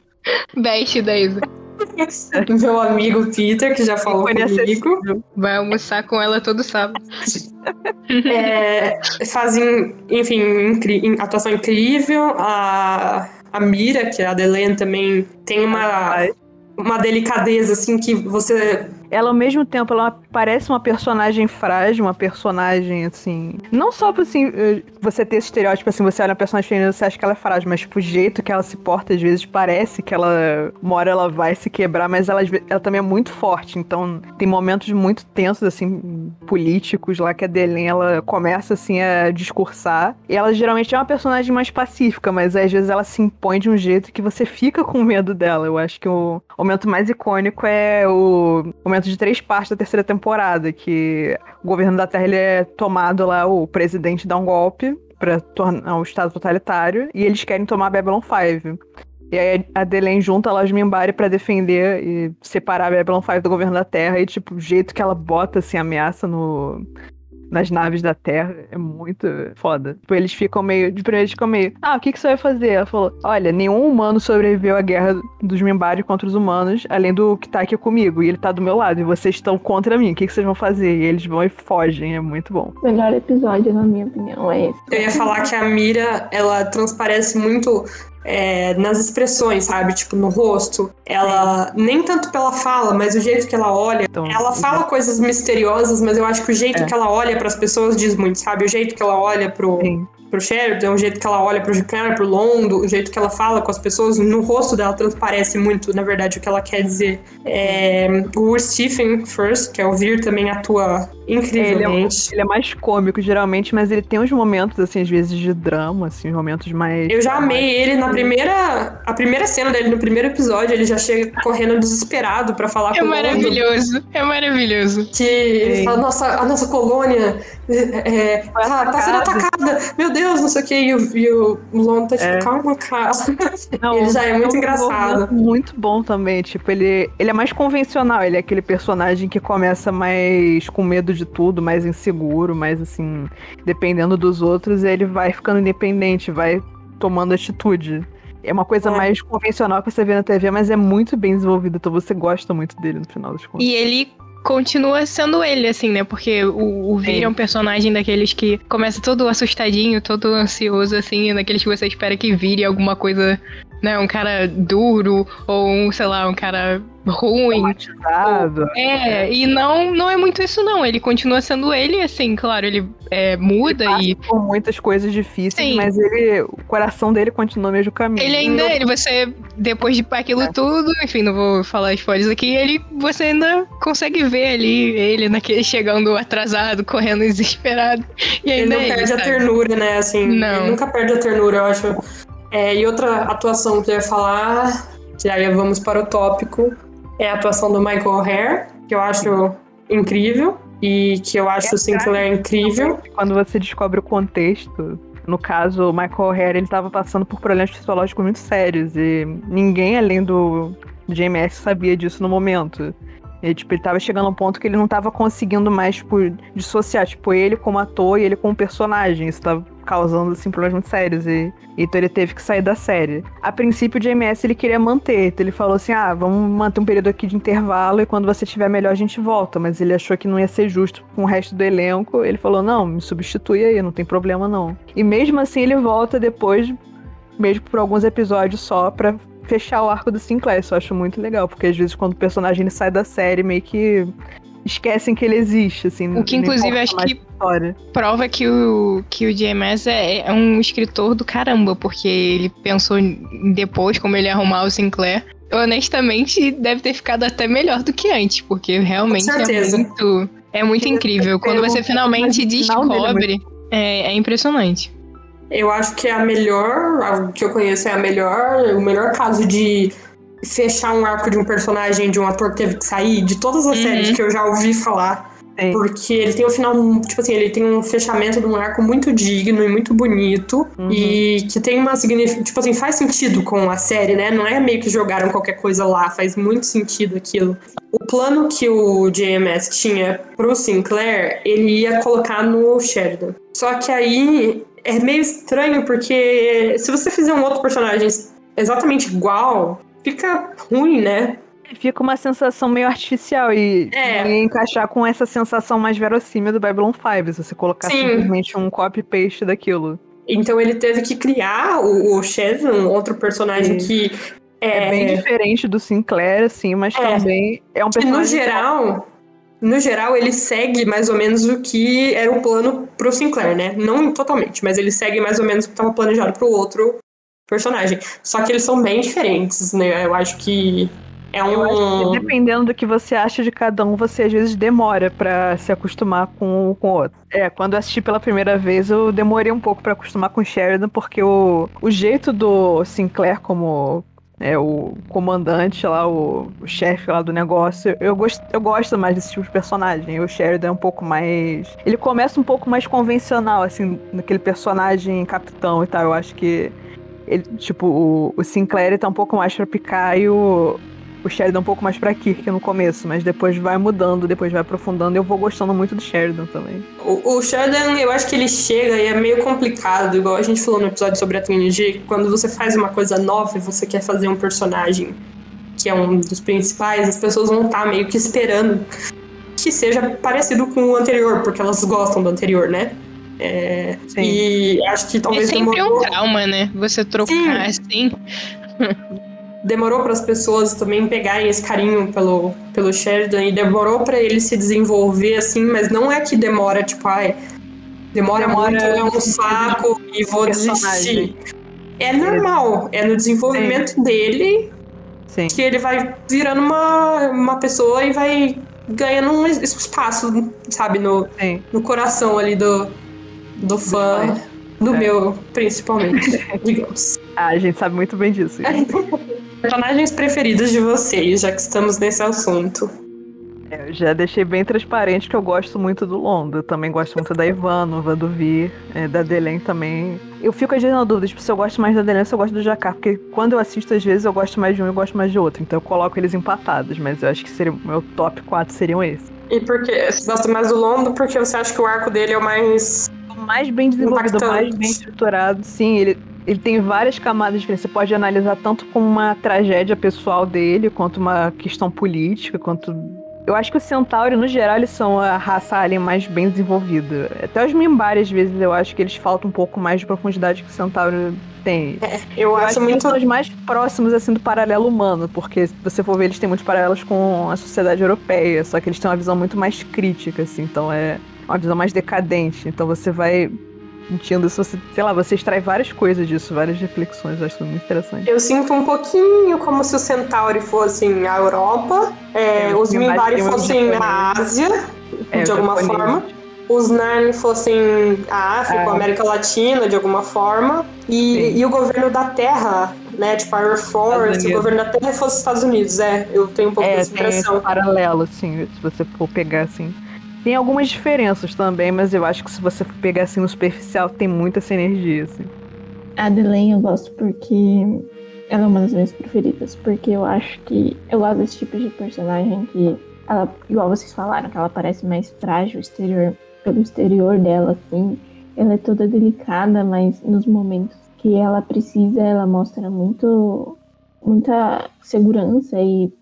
Best da Isa. *laughs* Meu amigo Peter, que já falou comigo. Vai almoçar com ela todo sábado. É, fazem, enfim, atuação incrível. A, a Mira, que é a Delenn também, tem uma, uma delicadeza, assim, que você ela ao mesmo tempo ela parece uma personagem frágil, uma personagem assim, não só para assim, eh, você ter esse estereótipo assim, você olha a personagem feminina, você acha que ela é frágil, mas tipo, o jeito que ela se porta às vezes parece que ela uma hora ela vai se quebrar, mas ela, ela também é muito forte, então tem momentos muito tensos assim, políticos lá que a Delen ela começa assim a discursar, e ela geralmente é uma personagem mais pacífica, mas às vezes ela se impõe de um jeito que você fica com medo dela. Eu acho que o, momento mais icônico é o, o de três partes da terceira temporada, que o governo da Terra ele é tomado lá, o presidente dá um golpe para tornar o Estado totalitário, e eles querem tomar Babylon 5. E aí a Delen junta lá os Mimbari para defender e separar a Babylon 5 do governo da Terra, e tipo, o jeito que ela bota assim, ameaça no, nas naves da Terra é muito foda. Tipo, eles ficam meio. De primeiro eles ficam meio. Ah, o que, que você vai fazer? Ela falou: Olha, nenhum humano sobreviveu à guerra dos Mimbari contra os humanos, além do que tá aqui comigo. E ele tá do meu lado. E vocês estão contra mim. O que, que vocês vão fazer? E eles vão e fogem. É muito bom. O melhor episódio, na minha opinião, é esse. Eu ia falar que a Mira, ela transparece muito é, nas expressões, sabe? Tipo, no rosto. Ela, nem tanto pela fala, mas o jeito que ela olha. Então, ela fala coisas misteriosas, mas eu acho que o jeito é. que ela olha para as pessoas diz muito, sabe? O jeito que ela olha pro, pro Sheridan, o jeito que ela olha pro Jacqueline, pro Londo, o jeito que ela fala com as pessoas, no rosto dela transparece muito, na verdade, o que ela quer dizer. É, o Stephen First, que é o Vir, também atua incrivelmente. Ele é, ele é, mais cômico, geralmente, mas ele tem uns momentos, assim, às vezes de drama, assim, momentos mais... Eu já amei ele na primeira... A primeira cena dele, no primeiro episódio, ele já chega correndo desesperado para falar é com o. É maravilhoso, é maravilhoso. Que ele fala, nossa, a nossa colônia é, tá, tá sendo atacada, meu Deus, não sei o que, e o, e o Londo tá tipo, é. calma, cara. Não, ele já é muito engraçado. Muito bom também, tipo, ele, ele é mais convencional, ele é aquele personagem que começa mais com medo de tudo, mais inseguro, mais assim, dependendo dos outros, ele vai ficando independente, vai tomando atitude. É uma coisa é. mais convencional que você vê na TV, mas é muito bem desenvolvido, então você gosta muito dele no final das contas. E ele continua sendo ele, assim, né? Porque o, o Vir é. é um personagem daqueles que começa todo assustadinho, todo ansioso, assim, daqueles que você espera que vire alguma coisa, né? Um cara duro, ou um, sei lá, um cara ruim. Ou, é, e não, não é muito isso, não. Ele continua sendo ele, assim, claro, ele é, muda ele e. Com muitas coisas difíceis, Sim. mas ele. O coração dele continua no mesmo caminho. Ele ainda, ele, você, depois de aquilo é. tudo, enfim, não vou falar spoilers aqui, ele, você ainda consegue ver ali ele naquele chegando atrasado, correndo desesperado. E ainda ele não perde a ternura, né? Assim, não. ele nunca perde a ternura, eu acho. É, e outra atuação que eu ia falar, que aí vamos para o tópico, é a atuação do Michael Hare, que eu acho incrível e que eu acho o Sinclair incrível. Quando você descobre o contexto, no caso, o Michael Hare, ele estava passando por problemas psicológicos muito sérios e ninguém além do JMS sabia disso no momento. Ele, tipo, ele tava chegando a um ponto que ele não tava conseguindo mais, tipo, dissociar, tipo, ele como ator e ele como personagem. Isso tava causando, assim, problemas muito sérios. E, então ele teve que sair da série. A princípio, o JMS ele queria manter. Então ele falou assim: ah, vamos manter um período aqui de intervalo e quando você estiver melhor a gente volta. Mas ele achou que não ia ser justo com o resto do elenco. Ele falou: não, me substitui aí, não tem problema não. E mesmo assim ele volta depois, mesmo por alguns episódios só, pra fechar o arco do Sinclair. Isso eu acho muito legal, porque às vezes quando o personagem sai da série, meio que esquecem que ele existe, assim. O que inclusive acho que história. prova que o, que o JMS é, é, um escritor do caramba, porque ele pensou depois como ele ia arrumar o Sinclair. Honestamente, deve ter ficado até melhor do que antes, porque realmente é muito, é muito incrível. Quando você finalmente descobre, é, é impressionante. Eu acho que é a melhor, a que eu conheço é a melhor, o melhor caso de fechar um arco de um personagem, de um ator que teve que sair, de todas as uhum. séries que eu já ouvi falar. Sim. Porque ele tem um final, tipo assim, ele tem um fechamento de um arco muito digno e muito bonito. Uhum. E que tem uma significação. Tipo assim, faz sentido com a série, né? Não é meio que jogaram qualquer coisa lá, faz muito sentido aquilo. O plano que o JMS tinha pro Sinclair, ele ia colocar no Sheridan. Só que aí é meio estranho, porque se você fizer um outro personagem exatamente igual, fica ruim, né? Fica uma sensação meio artificial e, é. encaixar com essa sensação mais verossímil do Babylon 5, se você colocar Sim. simplesmente um copy-paste daquilo. Então ele teve que criar o, o um outro personagem Sim. que é... é... bem diferente do Sinclair, assim, mas é. também é um personagem. no geral, no geral, ele segue mais ou menos o que era o plano pro Sinclair, né? Não totalmente, mas ele segue mais ou menos o que estava planejado pro outro personagem. Só que eles são bem diferentes, né? Eu acho que é um. Que, dependendo do que você acha de cada um, você às vezes demora para se acostumar com, com o outro. É, quando eu assisti pela primeira vez, eu demorei um pouco para acostumar com o Sheridan, porque o, o jeito do Sinclair como é, o comandante lá, o, o chefe lá do negócio. Eu gosto, eu gosto mais desse tipo de personagem. O Sheridan é um pouco mais. Ele começa um pouco mais convencional, assim, naquele personagem capitão e tal. Eu acho que. Ele, tipo, o, o Sinclair tá um pouco mais pra picar e o, o Sheridan um pouco mais pra Kirk no começo, mas depois vai mudando, depois vai aprofundando. E eu vou gostando muito do Sheridan também. O, o Sheridan, eu acho que ele chega e é meio complicado, igual a gente falou no episódio sobre a TNG, quando você faz uma coisa nova e você quer fazer um personagem que é um dos principais, as pessoas vão estar tá meio que esperando que seja parecido com o anterior, porque elas gostam do anterior, né? É, e acho que talvez. É sempre um trauma, né? Você trocar Sim. assim. *laughs* demorou para as pessoas também pegarem esse carinho pelo, pelo Sheridan e demorou para ele se desenvolver assim, mas não é que demora, tipo, ai, demora, demora muito, é um saco e vou desistir. É normal, é no desenvolvimento Sim. dele Sim. que ele vai virando uma, uma pessoa e vai ganhando um espaço, sabe, no, no coração ali do, do fã, do é. meu, principalmente, *laughs* digamos. Ah, a gente sabe muito bem disso. *laughs* Personagens preferidos de vocês, já que estamos nesse assunto. É, eu já deixei bem transparente que eu gosto muito do Londo. Eu também gosto muito da Ivanova, do Vi, é, da Delen também. Eu fico às vezes na dúvida, tipo, se eu gosto mais da Delen ou se eu gosto do Jacar, porque quando eu assisto, às vezes eu gosto mais de um e eu gosto mais de outro. Então eu coloco eles empatados, mas eu acho que seria, meu top 4 seriam esses. E por que? Você gosta mais do Londo porque você acha que o arco dele é o mais. O mais bem desenvolvido, o mais bem estruturado. Sim, ele ele tem várias camadas diferentes. Você pode analisar tanto como uma tragédia pessoal dele, quanto uma questão política, quanto. Eu acho que os Centauri, no geral, eles são a raça alien mais bem desenvolvida. Até os Mimbari, às vezes, eu acho que eles faltam um pouco mais de profundidade que o Centauri tem. É, eu, eu, acho, acho muito. Que são os mais próximos, assim, do paralelo humano, porque se você for ver, eles têm muitos paralelos com a sociedade europeia, só que eles têm uma visão muito mais crítica, assim, então é uma visão mais decadente. Então você vai sentindo isso, você, sei lá, você extrai várias coisas disso, várias reflexões, eu acho muito interessante. Eu sinto um pouquinho como se o Centauri fossem a Europa, é, é, os Minbari fossem a Ásia, é, de alguma forma. Os Narn fossem a África, a América Latina, de alguma forma. E, e o governo da Terra, né? Tipo, a Air Force, o governo da Terra fosse os Estados Unidos. É, eu tenho um pouco é, dessa impressão. paralelo, assim, se você for pegar assim. Tem algumas diferenças também, mas eu acho que se você pegar assim no superficial, tem muita sinergia, assim. A Adelaine eu gosto porque ela é uma das minhas preferidas, porque eu acho que eu gosto desse tipo de personagem que ela, igual vocês falaram, que ela parece mais frágil exterior, pelo exterior dela, assim. Ela é toda delicada, mas nos momentos que ela precisa, ela mostra muito muita segurança e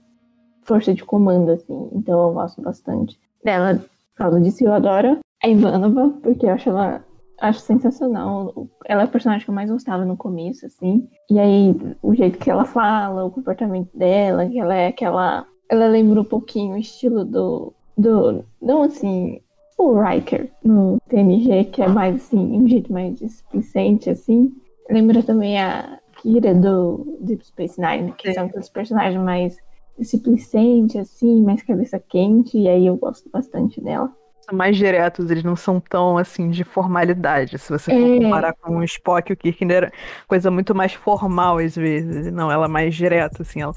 força de comando, assim. Então eu gosto bastante dela causa disso, eu adoro a Ivanova, porque eu acho ela acho sensacional. Ela é a personagem que eu mais gostava no começo, assim. E aí, o jeito que ela fala, o comportamento dela, que ela é aquela. Ela lembra um pouquinho o estilo do. do não assim. O Riker no TNG, que é mais assim, um jeito mais displicente, assim. Lembra também a Kira do Deep Space Nine, que são aqueles personagens mais displicente, assim, mais cabeça quente, e aí eu gosto bastante dela. São mais diretos, eles não são tão, assim, de formalidade. Se você for é. comparar com o Spock o Kirchner, coisa muito mais formal, às vezes. Não, ela é mais direta, assim. Ela...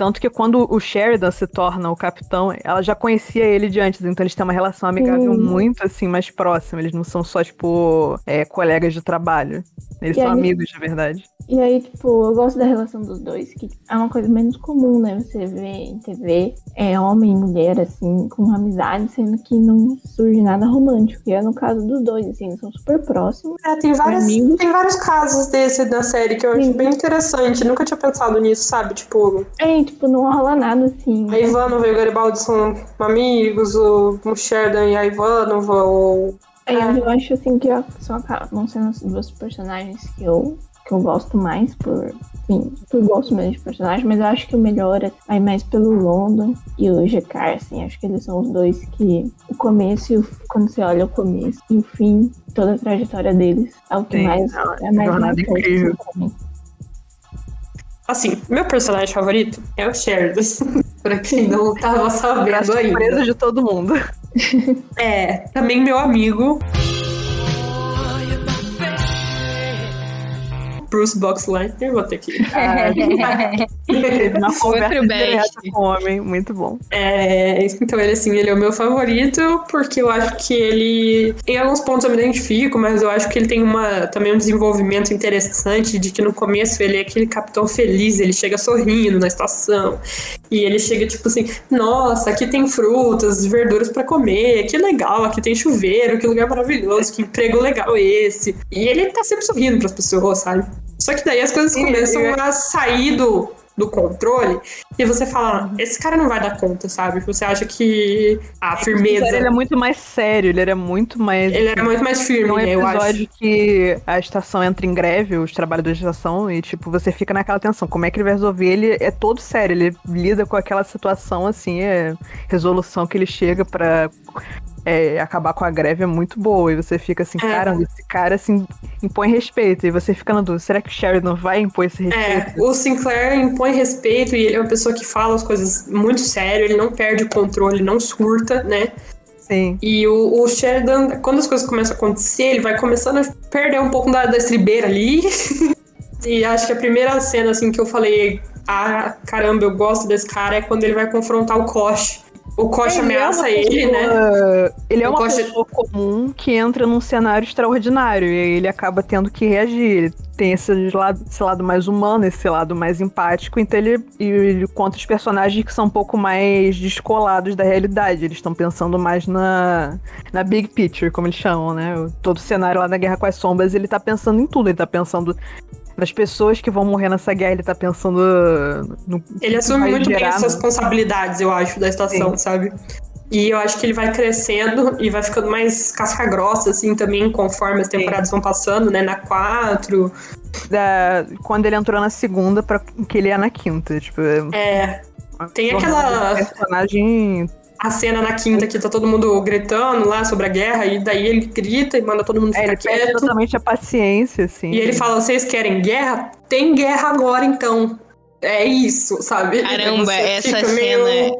Tanto que quando o Sheridan se torna o capitão, ela já conhecia ele de antes, então eles têm uma relação amigável muito, assim, mais próxima. Eles não são só, tipo, é, colegas de trabalho. Eles e são aí, amigos de verdade. E aí, tipo, eu gosto da relação dos dois, que é uma coisa menos comum, né? Você vê em TV é, homem e mulher, assim, com amizade, sendo que não surge nada romântico. E é no caso dos dois, assim, eles são super próximos. É, tem, várias, tem vários casos desse da série que eu Sim. acho bem interessante. Nunca tinha pensado nisso, sabe? Tipo. É, tipo, não rola nada assim. A Ivanova e o Garibaldi são amigos, o Sheridan e a Ivanova, ou. É, eu acho assim que são, vão sendo as duas personagens que eu que eu gosto mais por, enfim, por gosto mesmo de personagem, mas eu acho que o melhor é vai mais pelo London e o Gekar, assim, acho que eles são os dois que o começo e o, quando você olha o começo e o fim, toda a trajetória deles é o que Sim, mais é, é mais jornada incrível. Assim, meu personagem favorito é o Sheridan. *laughs* pra quem não tava sabendo é a ainda. de todo mundo. é, também meu amigo. Bruce Boxleitner, vou ter que. *laughs* Ah, uma *laughs* conversa direta com o homem, muito bom. É, então ele assim, ele é o meu favorito, porque eu acho que ele. Em alguns pontos eu me identifico, mas eu acho que ele tem uma, também um desenvolvimento interessante de que no começo ele é aquele capitão feliz, ele chega sorrindo na estação. E ele chega tipo assim: nossa, aqui tem frutas, verduras para comer, que legal, aqui tem chuveiro, que lugar maravilhoso, que emprego legal esse. E ele tá sempre sorrindo para as pessoas, sabe? Só que daí as coisas começam a sair do, do controle e você fala, esse cara não vai dar conta, sabe? Você acha que a firmeza. Ele é muito mais sério, ele era muito mais. Ele era muito mais firme, um né? Eu acho. que a estação entra em greve, os trabalhadores da estação, e tipo, você fica naquela tensão. Como é que ele vai resolver? Ele é todo sério, ele lida com aquela situação assim, é resolução que ele chega para é, acabar com a greve é muito boa. E você fica assim, é. caramba, esse cara assim, impõe respeito. E você fica na dúvida, será que o Sheridan vai impor esse é, respeito? É, o Sinclair impõe respeito e ele é uma pessoa que fala as coisas muito sério, ele não perde o controle, não surta, né? Sim. E o, o, Sheridan, quando as coisas começam a acontecer, ele vai começando a perder um pouco da, da estribeira ali. *laughs* e acho que a primeira cena, assim, que eu falei, ah, caramba, eu gosto desse cara, é quando ele vai confrontar o Kosh. O Kosh ele ameaça é ele, né? Ele é o uma pessoa comum que entra num cenário extraordinário e ele acaba tendo que reagir. Ele tem esse lado, esse lado mais humano, esse lado mais empático, então ele, ele conta os personagens que são um pouco mais descolados da realidade. Eles estão pensando mais na, na big picture, como eles chamam, né? Todo o cenário lá da Guerra com as Sombras, ele tá pensando em tudo. Ele tá pensando nas pessoas que vão morrer nessa guerra, ele tá pensando no. Ele assume muito bem as responsabilidades, eu acho, da situação, Sim. sabe? E eu acho que ele vai crescendo e vai ficando mais casca-grossa, assim, também, conforme as temporadas Sim. vão passando, né? Na 4. Da... Quando ele entrou na segunda, pra que ele é na quinta, tipo. É. Tem aquela. personagem a cena na quinta que tá todo mundo gritando lá sobre a guerra, e daí ele grita e manda todo mundo é, ficar ele quieto. totalmente a paciência, assim. E ele fala: vocês querem guerra? Tem guerra agora, então. É isso, sabe? Caramba, essa cena. Meio, é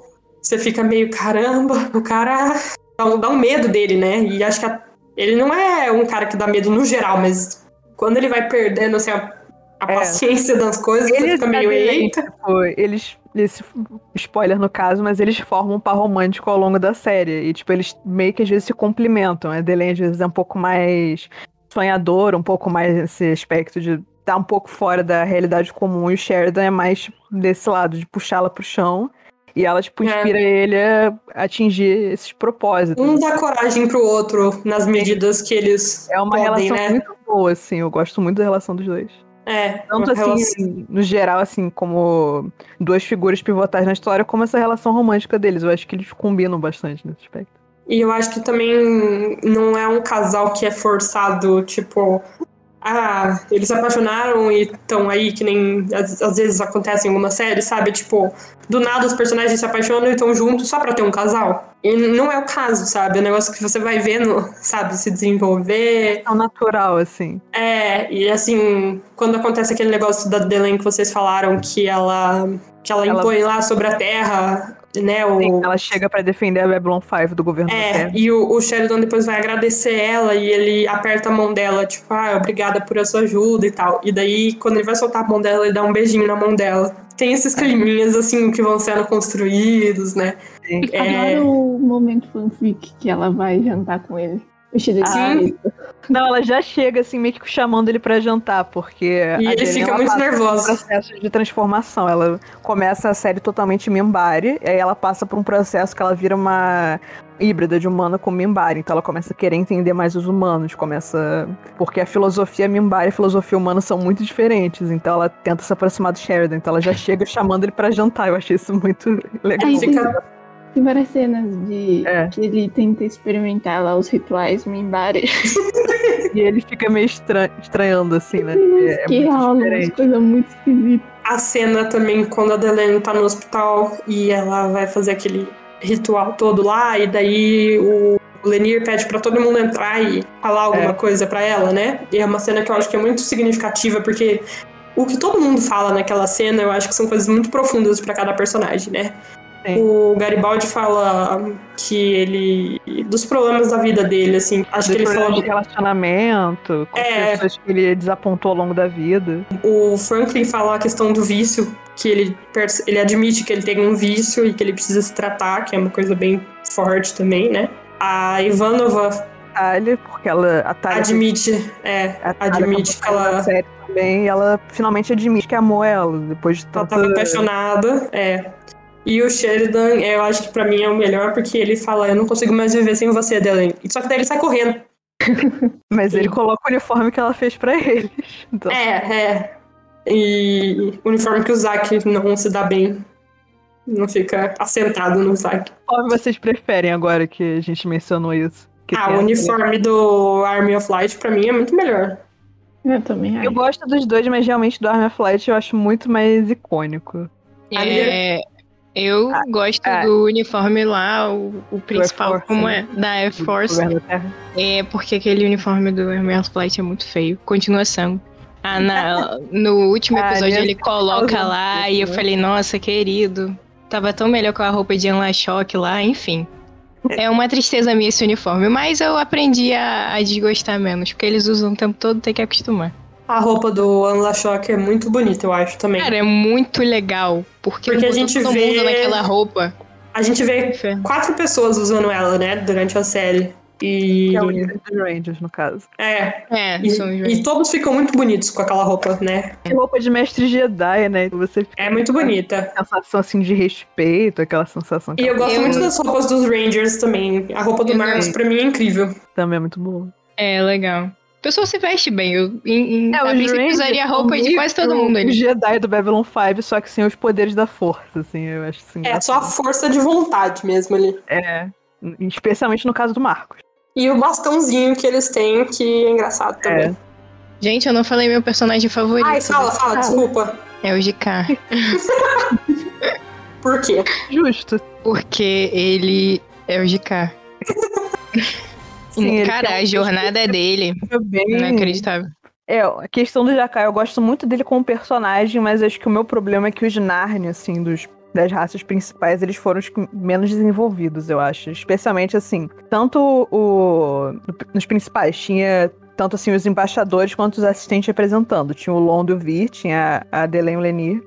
você fica meio, caramba, o cara dá um, dá um medo dele, né? E acho que a, ele não é um cara que dá medo no geral, mas quando ele vai perdendo assim, a, a é. paciência das coisas, ele você fica meio eita. Tipo, eles esse spoiler no caso, mas eles formam um par romântico ao longo da série. E, tipo, eles meio que às vezes se complementam. A Delaney às vezes é um pouco mais sonhador, um pouco mais esse aspecto de estar tá um pouco fora da realidade comum. E o Sheridan é mais tipo, desse lado, de puxá-la pro chão. E ela, tipo, é. inspira é. ele a atingir esses propósitos. Um dá coragem pro outro nas medidas que eles. É uma podem, relação né? muito boa, assim. Eu gosto muito da relação dos dois. É. Tanto assim, relação... no geral, assim, como duas figuras pivotais na história, como essa relação romântica deles. Eu acho que eles combinam bastante nesse aspecto. E eu acho que também não é um casal que é forçado, tipo, ah, eles se apaixonaram e estão aí, que nem às, às, vezes acontece em algumas séries, sabe? Tipo, do nada os personagens se apaixonam e estão juntos só pra ter um casal. E não é o caso, sabe? É um negócio que você vai vendo, *laughs* sabe, se desenvolver. É natural, assim. É, e assim, quando acontece aquele negócio da Delen que vocês falaram que ela que ela, ela impõe lá sobre a Terra né? O... Sim, ela chega para defender a Babylon 5 do governo É, e o, o, Sheridan depois vai agradecer ela e ele aperta a mão dela, tipo, ah, obrigada por a sua ajuda e tal. E daí, quando ele vai soltar a mão dela, ele dá um beijinho na mão dela. Tem esses climinhas, assim, que vão sendo construídos, né? Sim. É... Adoro o momento fanfic que ela vai jantar com ele. Vestida de ah, Não, ela já chega assim, meio que chamando ele para jantar, porque. E ele fica muito nervoso. Um processo de transformação. Ela começa a série totalmente Mimbari, e aí ela passa por um processo que ela vira uma híbrida de humana com Mimbari. Então ela começa a querer entender mais os humanos, começa. Porque a filosofia Mimbari e a filosofia humana são muito diferentes. Então ela tenta se aproximar do Sheridan. Então ela já chega chamando ele para jantar. Eu achei isso muito legal. Aí, fica tem várias cenas de é. que ele tenta experimentar lá os rituais Mimbari. *laughs* e ele fica meio estran estranhando, assim, né? É, que rola umas coisas muito esquisitas. A cena também, quando a Delaney tá no hospital e ela vai fazer aquele ritual todo lá, e daí o Lenir pede para todo mundo entrar e falar alguma é. coisa para ela, né? E é uma cena que eu acho que é muito significativa, porque o que todo mundo fala naquela cena, eu acho que são coisas muito profundas para cada personagem, né? O Garibaldi fala que ele. dos problemas da vida dele, assim. Acho que ele fala. de relacionamento, com é, pessoas que ele desapontou ao longo da vida. O Franklin fala a questão do vício, que ele, ele admite que ele tem um vício e que ele precisa se tratar, que é uma coisa bem forte também, né? A Ivanova. Thalia, porque ela. A Thalia admite, é, admite que ela. Também, e ela finalmente admite que amou ela, depois de tanta... Ela tava apaixonada, é. E o Sheridan, eu acho que pra mim é o melhor, porque ele fala, eu não consigo mais viver sem você, Adeline. Só que daí ele sai correndo. *laughs* Mas ele coloca o uniforme que ela fez pra ele. Então... *laughs* É, é. E o uniforme que o Zack não se dá bem. Não fica assentado no Zack. Qual vocês preferem agora que a gente mencionou isso? ah, o uniforme do Army of Light pra mim é muito melhor. Eu também acho. Eu gosto dos dois, mas realmente do Army of Light eu acho muito mais icônico. É, Eu ah, gosto ah, do uniforme lá, o, o principal, Force, como né? é, da Air Force. É porque aquele uniforme do Hermes Flight é muito feio. Continuação. Ah, na, *laughs* no último ah, episódio ah, ele coloca lá e eu falei, nossa, querido. Tava tão melhor com a roupa de Anla Choque lá, enfim. É uma tristeza minha esse uniforme, mas eu aprendi a, a desgostar menos, porque eles usam o tempo todo, tem que acostumar. A roupa do Anla Shock é muito bonita, eu acho também. Cara, é muito legal. Porque, porque a gente todo vê... mundo naquela roupa. A gente vê quatro pessoas usando ela, né, durante a série. E... Que é o Rangers, no caso. É. É, e, e todos ficam muito bonitos com aquela roupa, né? Que roupa de mestre Jedi, né? Você é muito bonita. A sensação assim de respeito, aquela sensação. E eu gosto eu... muito das roupas dos Rangers também. A roupa do Marcos, pra mim, é incrível. Também é muito boa. É, legal. O pessoal se veste bem. Eu, em, em, é, a princípio usaria a roupa de quase todo mundo. O Jedi do Babylon 5, só que sem os poderes da força, assim, eu acho assim. É, só a força de vontade mesmo ali. É. Especialmente no caso do Marcos. E o bastãozinho que eles têm, que é engraçado também. É. Gente, eu não falei meu personagem favorito. Ai, fala, fala, desculpa. É o GK. Por quê? Justo. Porque ele é o GK. *laughs* Sim, Cara, a jornada dele. Bem... Inacreditável. É, a questão do Jakai, eu gosto muito dele como personagem, mas acho que o meu problema é que os Narnia, assim, dos, das raças principais, eles foram os menos desenvolvidos, eu acho. Especialmente, assim, tanto o, nos principais, tinha tanto, assim, os embaixadores quanto os assistentes representando. Tinha o Londo Vir, tinha a Adelaine Lenir,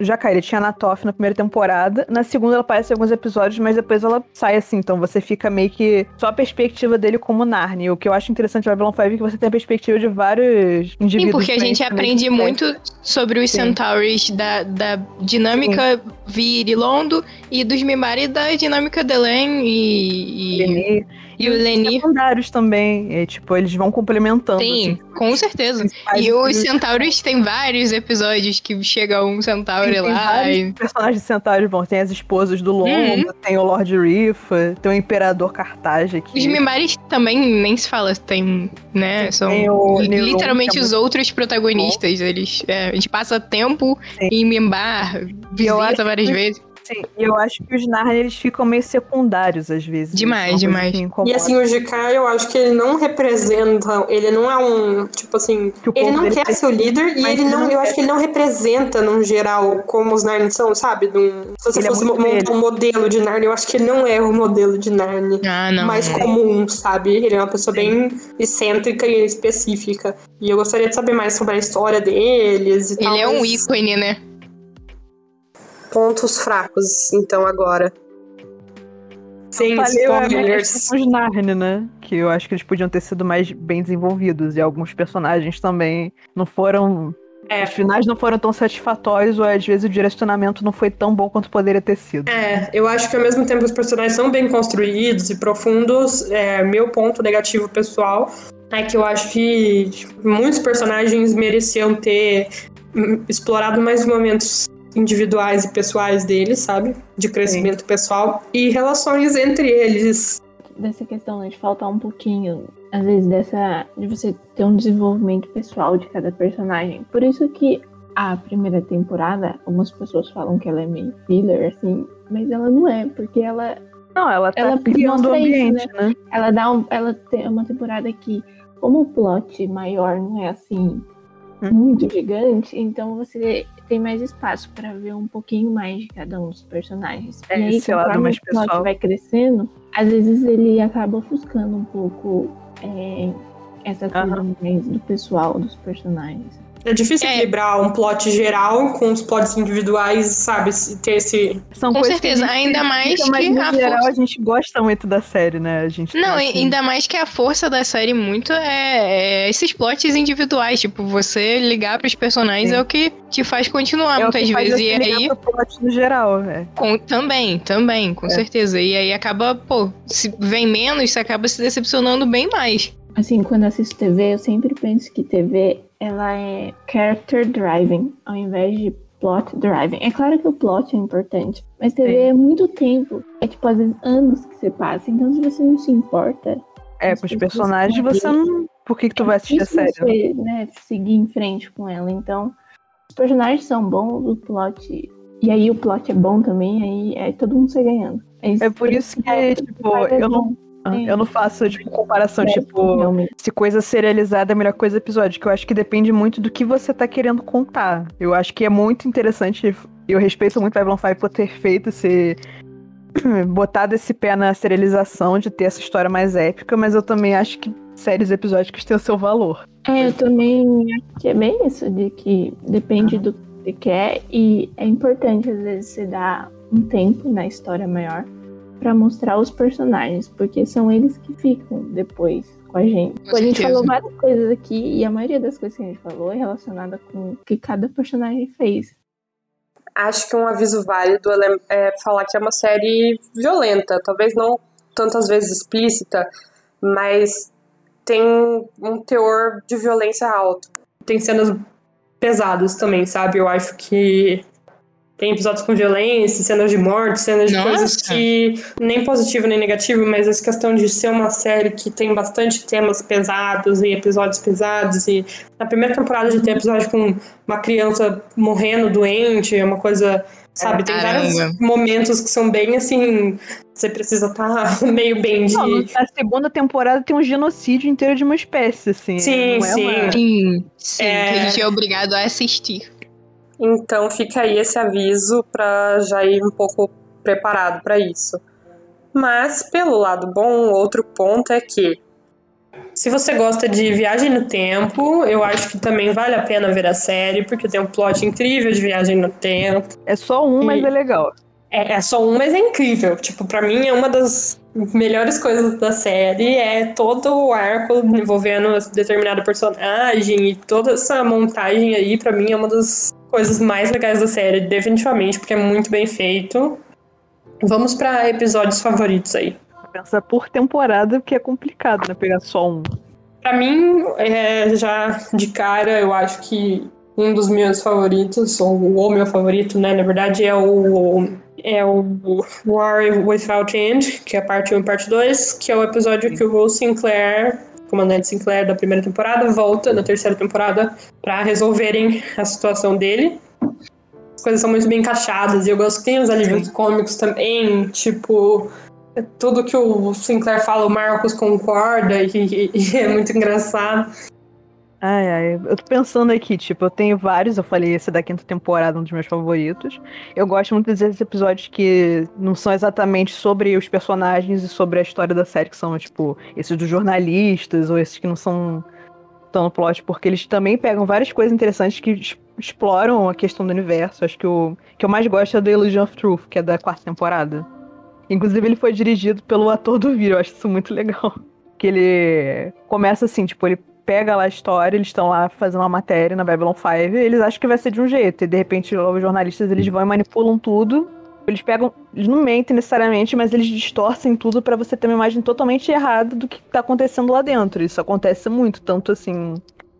já ele tinha a Natoff na primeira temporada. Na segunda ela aparece em alguns episódios, mas depois ela sai assim. Então você fica meio que só a perspectiva dele como Narnia. O que eu acho interessante do Babylon 5 é que você tem a perspectiva de vários indivíduos. Sim, porque a gente aprende muito sobre os Sim. Centaurs da, da dinâmica Sim. Vir e Londo e dos Mimari da dinâmica Delen e. e... E, e o Lenny. secundários também. E, tipo, eles vão complementando. Sim, assim. com certeza. E os Centauros tem vários episódios que chega um Centauro lá. Vários e... personagens Centauros bom. Tem as esposas do Longo, uhum. tem o Lord Rifa, tem o Imperador Cartage aqui. Os Mimares também nem se fala, tem, né? São o literalmente é os outros protagonistas. Eles, é, a gente passa tempo Sim. em Mimbar, visita várias vezes. Sim, e eu acho que os Narnia eles ficam meio secundários às vezes. Demais, demais. e assim, o GK eu acho que ele não representa, ele não é um, tipo assim, ele não quer ser o líder e ele não, eu acho que ele não representa, no geral, como os Narnia são, sabe? Num, se você ele é fosse é montar um modelo de Narnia, eu acho que ele não é o modelo de Narnia ah, não, mais é. comum, sabe? Ele é uma pessoa Sim. bem excêntrica e específica. E eu gostaria de saber mais sobre a história deles e ele tal. Ele é um ícone, né? Pontos fracos, então, agora. Sem spoilers. Os Narnia, né? Que eu acho que eles podiam ter sido mais bem desenvolvidos. E alguns personagens também não foram. É. Os finais não foram tão satisfatórios, ou às vezes o direcionamento não foi tão bom quanto poderia ter sido. É, eu acho que ao mesmo tempo os personagens são bem construídos e profundos. É, meu ponto negativo pessoal é que eu acho que tipo, muitos personagens mereciam ter hum, explorado mais momentos individuais e pessoais deles, sabe? De crescimento Sim. pessoal e relações entre eles. Dessa questão né, de faltar um pouquinho, às vezes, dessa. de você ter um desenvolvimento pessoal de cada personagem. Por isso que a primeira temporada, algumas pessoas falam que ela é meio filler, assim, mas ela não é, porque ela. Não, ela tá ela criando o ambiente, isso, né? né? Ela dá um, ela tem uma temporada que, como o plot maior não é assim hum. muito gigante, então você tem mais espaço para ver um pouquinho mais de cada um dos personagens. É, e aí, conforme mais o pessoal vai crescendo, às vezes ele acaba ofuscando um pouco é, essa coisa uhum. mais do pessoal dos personagens. É difícil é. equilibrar um plot geral com os plots individuais, sabe? Ter esse. São com certeza, ainda mais que. Mas, no a geral, força... a gente gosta muito da série, né? A gente Não, assim... ainda mais que a força da série muito é, é esses plots individuais. Tipo, você ligar pros personagens Sim. é o que te faz continuar é muitas vezes. e aí. Pro plot no geral, né? Com, também, também, com é. certeza. E aí acaba, pô, se vem menos, você acaba se decepcionando bem mais. Assim, quando assisto TV, eu sempre penso que TV ela é character driving, ao invés de plot driving. É claro que o plot é importante, mas TV Sim. é muito tempo. É tipo, às vezes, anos que você passa. Então, se você não se importa. É, com os personagens, você não. Por que, que tu é vai assistir a série? Você, né, seguir em frente com ela. Então, os personagens são bons, o plot e aí o plot é bom também, aí é todo mundo sai ganhando. É, é por isso que, é, tipo, eu não, eu não faço, tipo, comparação, é, tipo, realmente. se coisa serializada é a melhor coisa episódio, que eu acho que depende muito do que você tá querendo contar. Eu acho que é muito interessante, eu respeito muito Babylon 5 por ter feito esse... *clears throat* botado esse pé na serialização, de ter essa história mais épica, mas eu também acho que séries episódicas têm o seu valor. É, eu também acho que é bem isso, de que depende do você quer e é importante às vezes você dar um tempo na história maior para mostrar os personagens, porque são eles que ficam depois com a gente. Com a gente falou várias coisas aqui e a maioria das coisas que a gente falou é relacionada com o que cada personagem fez. Acho que um aviso válido é falar que é uma série violenta, talvez não tantas vezes explícita, mas tem um teor de violência alto. Tem cenas pesados também, sabe? Eu acho que tem episódios com violência, cenas de morte, cenas de Nossa. coisas que nem positivo nem negativo, mas essa questão de ser uma série que tem bastante temas pesados e episódios pesados e na primeira temporada de ter episódio com uma criança morrendo doente, é uma coisa Sabe, tem vários momentos que são bem assim. Você precisa estar tá *laughs* meio bem de. Não, na segunda temporada tem um genocídio inteiro de uma espécie, assim. Sim, sim. É uma... Sim, sim. É... Que a gente é obrigado a assistir. Então fica aí esse aviso para já ir um pouco preparado para isso. Mas, pelo lado bom, outro ponto é que se você gosta de viagem no tempo, eu acho que também vale a pena ver a série, porque tem um plot incrível de viagem no tempo. É só um, e... mas é legal. É, é só um, mas é incrível. Tipo, para mim é uma das melhores coisas da série é todo o arco envolvendo determinado personagem e toda essa montagem aí, para mim, é uma das coisas mais legais da série, definitivamente, porque é muito bem feito. Vamos para episódios favoritos aí pensar por temporada, que é complicado, né? Pegar só um. Pra mim, é, já de cara, eu acho que um dos meus favoritos, ou o meu favorito, né? Na verdade, é o, é o War Without End, que é a parte 1 e parte 2, que é o episódio que o Will Sinclair, comandante Sinclair da primeira temporada, volta na terceira temporada para resolverem a situação dele. As coisas são muito bem encaixadas e eu gosto que tem os alívios cômicos também, tipo tudo que o Sinclair fala, o Marcos concorda e, e, é muito engraçado. Ai, ai, eu tô pensando aqui, tipo, eu tenho vários, eu falei esse da quinta temporada, um dos meus favoritos. Eu gosto muito desses episódios que não são exatamente sobre os personagens e sobre a história da série, que são, tipo, esses dos jornalistas, ou esses que não são tão no plot, porque eles também pegam várias coisas interessantes que exploram a questão do universo. Acho que o que eu mais gosto é do Illusion of Truth, que é da quarta temporada. Inclusive, ele foi dirigido pelo ator do vídeo, eu acho isso muito legal. Que ele começa assim, tipo, ele pega lá a história, eles estão lá fazendo uma matéria na Babylon 5, e eles acham que vai ser de um jeito, e de repente os jornalistas eles vão e manipulam tudo. Eles pegam, eles não mentem necessariamente, mas eles distorcem tudo para você ter uma imagem totalmente errada do que tá acontecendo lá dentro. Isso acontece muito, tanto assim,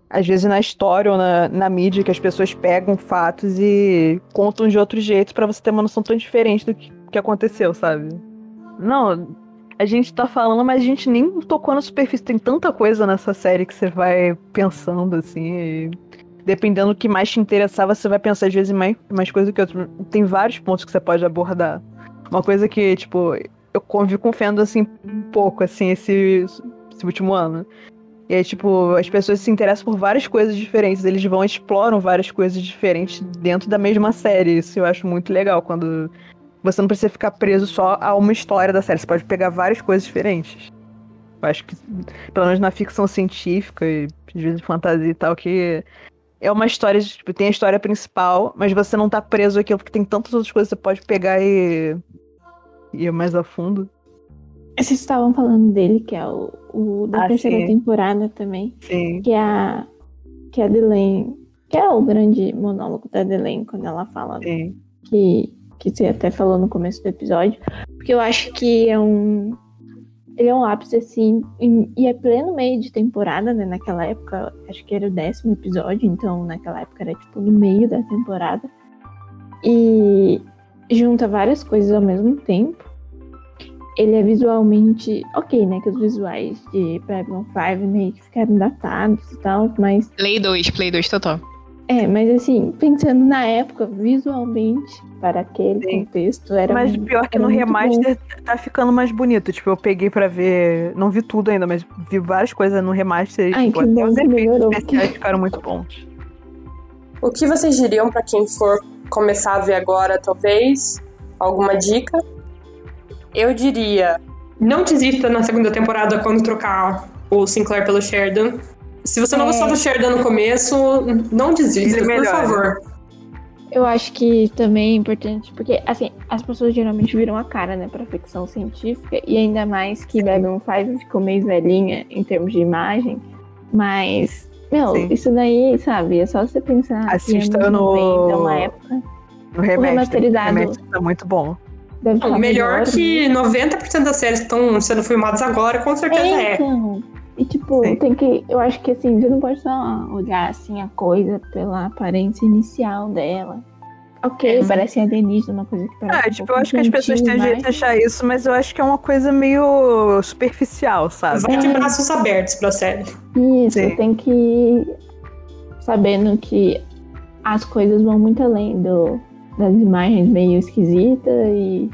às vezes na história ou na, na mídia, que as pessoas pegam fatos e contam de outro jeito para você ter uma noção tão diferente do que que aconteceu, sabe? Não, a gente tá falando, mas a gente nem tocou na superfície. Tem tanta coisa nessa série que você vai pensando, assim. E dependendo do que mais te interessava, você vai pensar às vezes mais, mais coisa que outro. Tem vários pontos que você pode abordar. Uma coisa que, tipo, eu convivo com Fendo, assim, um pouco, assim, esse, esse último ano. E aí, tipo, as pessoas se interessam por várias coisas diferentes. Eles vão exploram várias coisas diferentes dentro da mesma série. Isso eu acho muito legal quando você não precisa ficar preso só a uma história da série. Você pode pegar várias coisas diferentes. Eu acho que, pelo menos na ficção científica e às vezes fantasia e tal, que é uma história, tipo, tem a história principal, mas você não tá preso aquilo, porque tem tantas outras coisas que você pode pegar e, e ir mais a fundo. Vocês estavam falando dele, que é o, o da ah, terceira sim. temporada também. Sim. Que é a, que é a Delaine, que é o grande monólogo da Delaine, quando ela fala sim. que que você até falou no começo do episódio, porque eu acho que é um ele é um ápice assim, e é pleno meio de temporada, né? Naquela época, acho que era o décimo episódio, então naquela época era tipo no meio da temporada. E junta várias coisas ao mesmo tempo. Ele é visualmente ok, né? Que os visuais de Babylon 5 meio que ficaram datados e tal, mas. Play 2, Play 2 total. É, mas assim, pensando na época, visualmente, para aquele Sim. contexto era Mas pior que no remaster bom. tá ficando mais bonito. Tipo, eu peguei pra ver. Não vi tudo ainda, mas vi várias coisas no remaster. Ai, tipo, que bom, os efeitos especiais ficaram muito bons. O que vocês diriam para quem for começar a ver agora, talvez? Alguma dica? Eu diria: não desista na segunda temporada quando trocar o Sinclair pelo Sheridan. Se você não é. gostou do Sheridan no começo, não desista, por favor. Eu acho que também é importante, porque, assim, as pessoas geralmente viram a cara, né, pra ficção científica, e ainda mais que Babylon 5 ficou meio velhinha em termos de imagem, mas, meu, Sim. isso daí, sabe, é só você pensar. Assista no. 90, uma época. No remasterizado. O tá muito bom. Deve melhor, melhor que 90% das séries que estão sendo filmadas agora, com certeza é. E tipo, Sim. tem que. Eu acho que assim, você não pode só olhar assim a coisa pela aparência inicial dela. Ok, é. parece alienígena, uma coisa que parece. Ah, tipo, eu acho que as pessoas têm jeito de achar isso, mas eu acho que é uma coisa meio superficial, sabe? Vai de braços abertos pra série. Isso, Sim. tem que ir sabendo que as coisas vão muito além do, das imagens meio esquisitas e,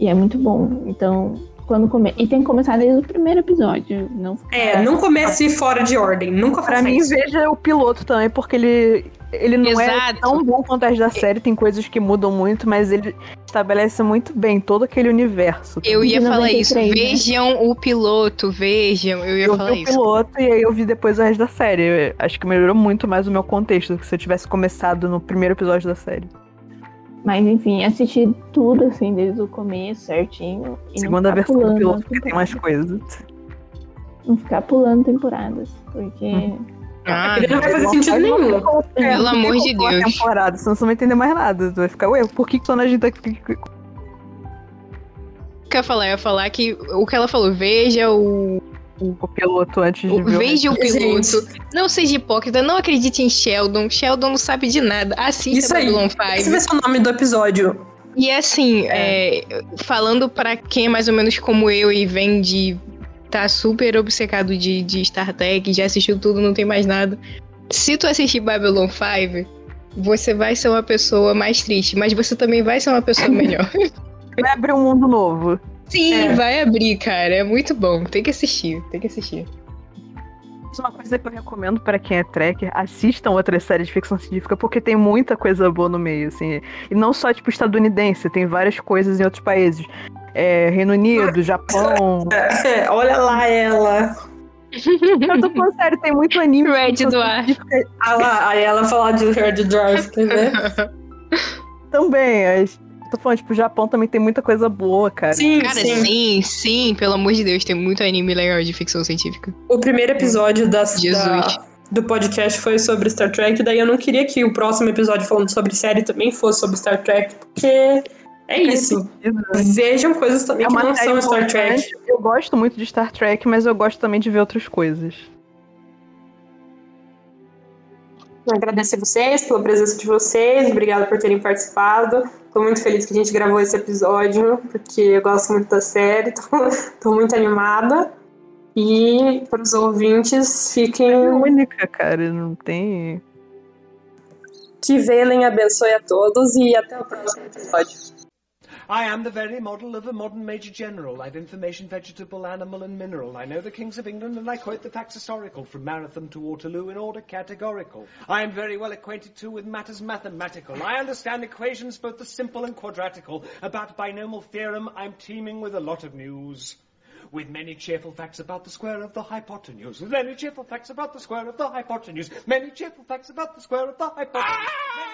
e é muito bom. Então, quando come... E tem que começar desde o primeiro episódio. Não É, não comece fora de ordem. Nunca Pra mim, isso. veja o piloto também, porque ele, ele não é Exato. é tão bom quanto as da série. Tem coisas que mudam muito, mas ele estabelece muito bem todo aquele universo. Eu ia falar isso. Né? Vejam o piloto, vejam. Eu ia eu falar vi isso. o piloto e aí eu vi depois o resto da série. Eu acho que melhorou muito mais o meu contexto do que se eu tivesse começado no primeiro episódio da série. Mas enfim, assisti tudo assim desde o começo, certinho. E Segunda versão do piloto, porque tem mais coisas. Não ficar pulando temporadas, porque. Hum. Ah, não vai fazer sentido nenhum. Pelo amor de Deus. temporada, senão você não vai entender mais nada. Tu vai ficar, ué, por que, que a gente tá aqui? O que eu ia falar? Eu ia falar que o que ela falou, veja o o piloto antes de ver Veja o piloto. Gente. Não seja hipócrita, não acredite em Sheldon. Sheldon não sabe de nada. Assista Isso aí. Babylon 5. Esse vai ser o nome do episódio. E assim, é. É, falando para quem é mais ou menos como eu e vem de tá super obcecado de, de Star Trek, já assistiu tudo, não tem mais nada. Se tu assistir Babylon 5, você vai ser uma pessoa mais triste, mas você também vai ser uma pessoa *laughs* melhor. Vai abrir um mundo novo. Sim, é. vai abrir, cara. É muito bom. Tem que assistir, tem que assistir. Uma coisa que eu recomendo para quem é tracker, assistam outras séries de ficção científica, porque tem muita coisa boa no meio, assim. E não só, tipo, estadunidense, tem várias coisas em outros países. É, Reino Unido, *laughs* Japão. É, olha lá ela. Eu tô falando sério, tem muito anime. Red Dwarf. Ah lá, aí ela falar de Red Dwarf, quer ver? *laughs* Também, as, tô falando, tipo, o Japão também tem muita coisa boa, cara. Sim, cara, sim. sim, sim, pelo amor de Deus, tem muito anime legal de ficção científica. O primeiro episódio das, da, do podcast foi sobre Star Trek, daí eu não queria que o próximo episódio falando sobre série também fosse sobre Star Trek, porque é isso. Vejam coisas também é que não são Star Trek. Eu gosto muito de Star Trek, mas eu gosto também de ver outras coisas. Agradecer vocês pela presença de vocês, obrigado por terem participado. Estou muito feliz que a gente gravou esse episódio, porque eu gosto muito da série, *laughs* estou muito animada. E para os ouvintes, fiquem. É única, cara, não tem. Que Velen abençoe a todos e até o próximo episódio. I am the very model of a modern Major General. I've information, vegetable, animal, and mineral. I know the kings of England, and I quote the facts historical, from Marathon to Waterloo in order categorical. I am very well acquainted too with matters mathematical. I understand equations, both the simple and quadratical. About binomial theorem, I'm teeming with a lot of news with many cheerful facts about the square of the hypotenuse. With many cheerful facts about the square of the hypotenuse. Many cheerful facts about the square of the hypotenuse. Ah!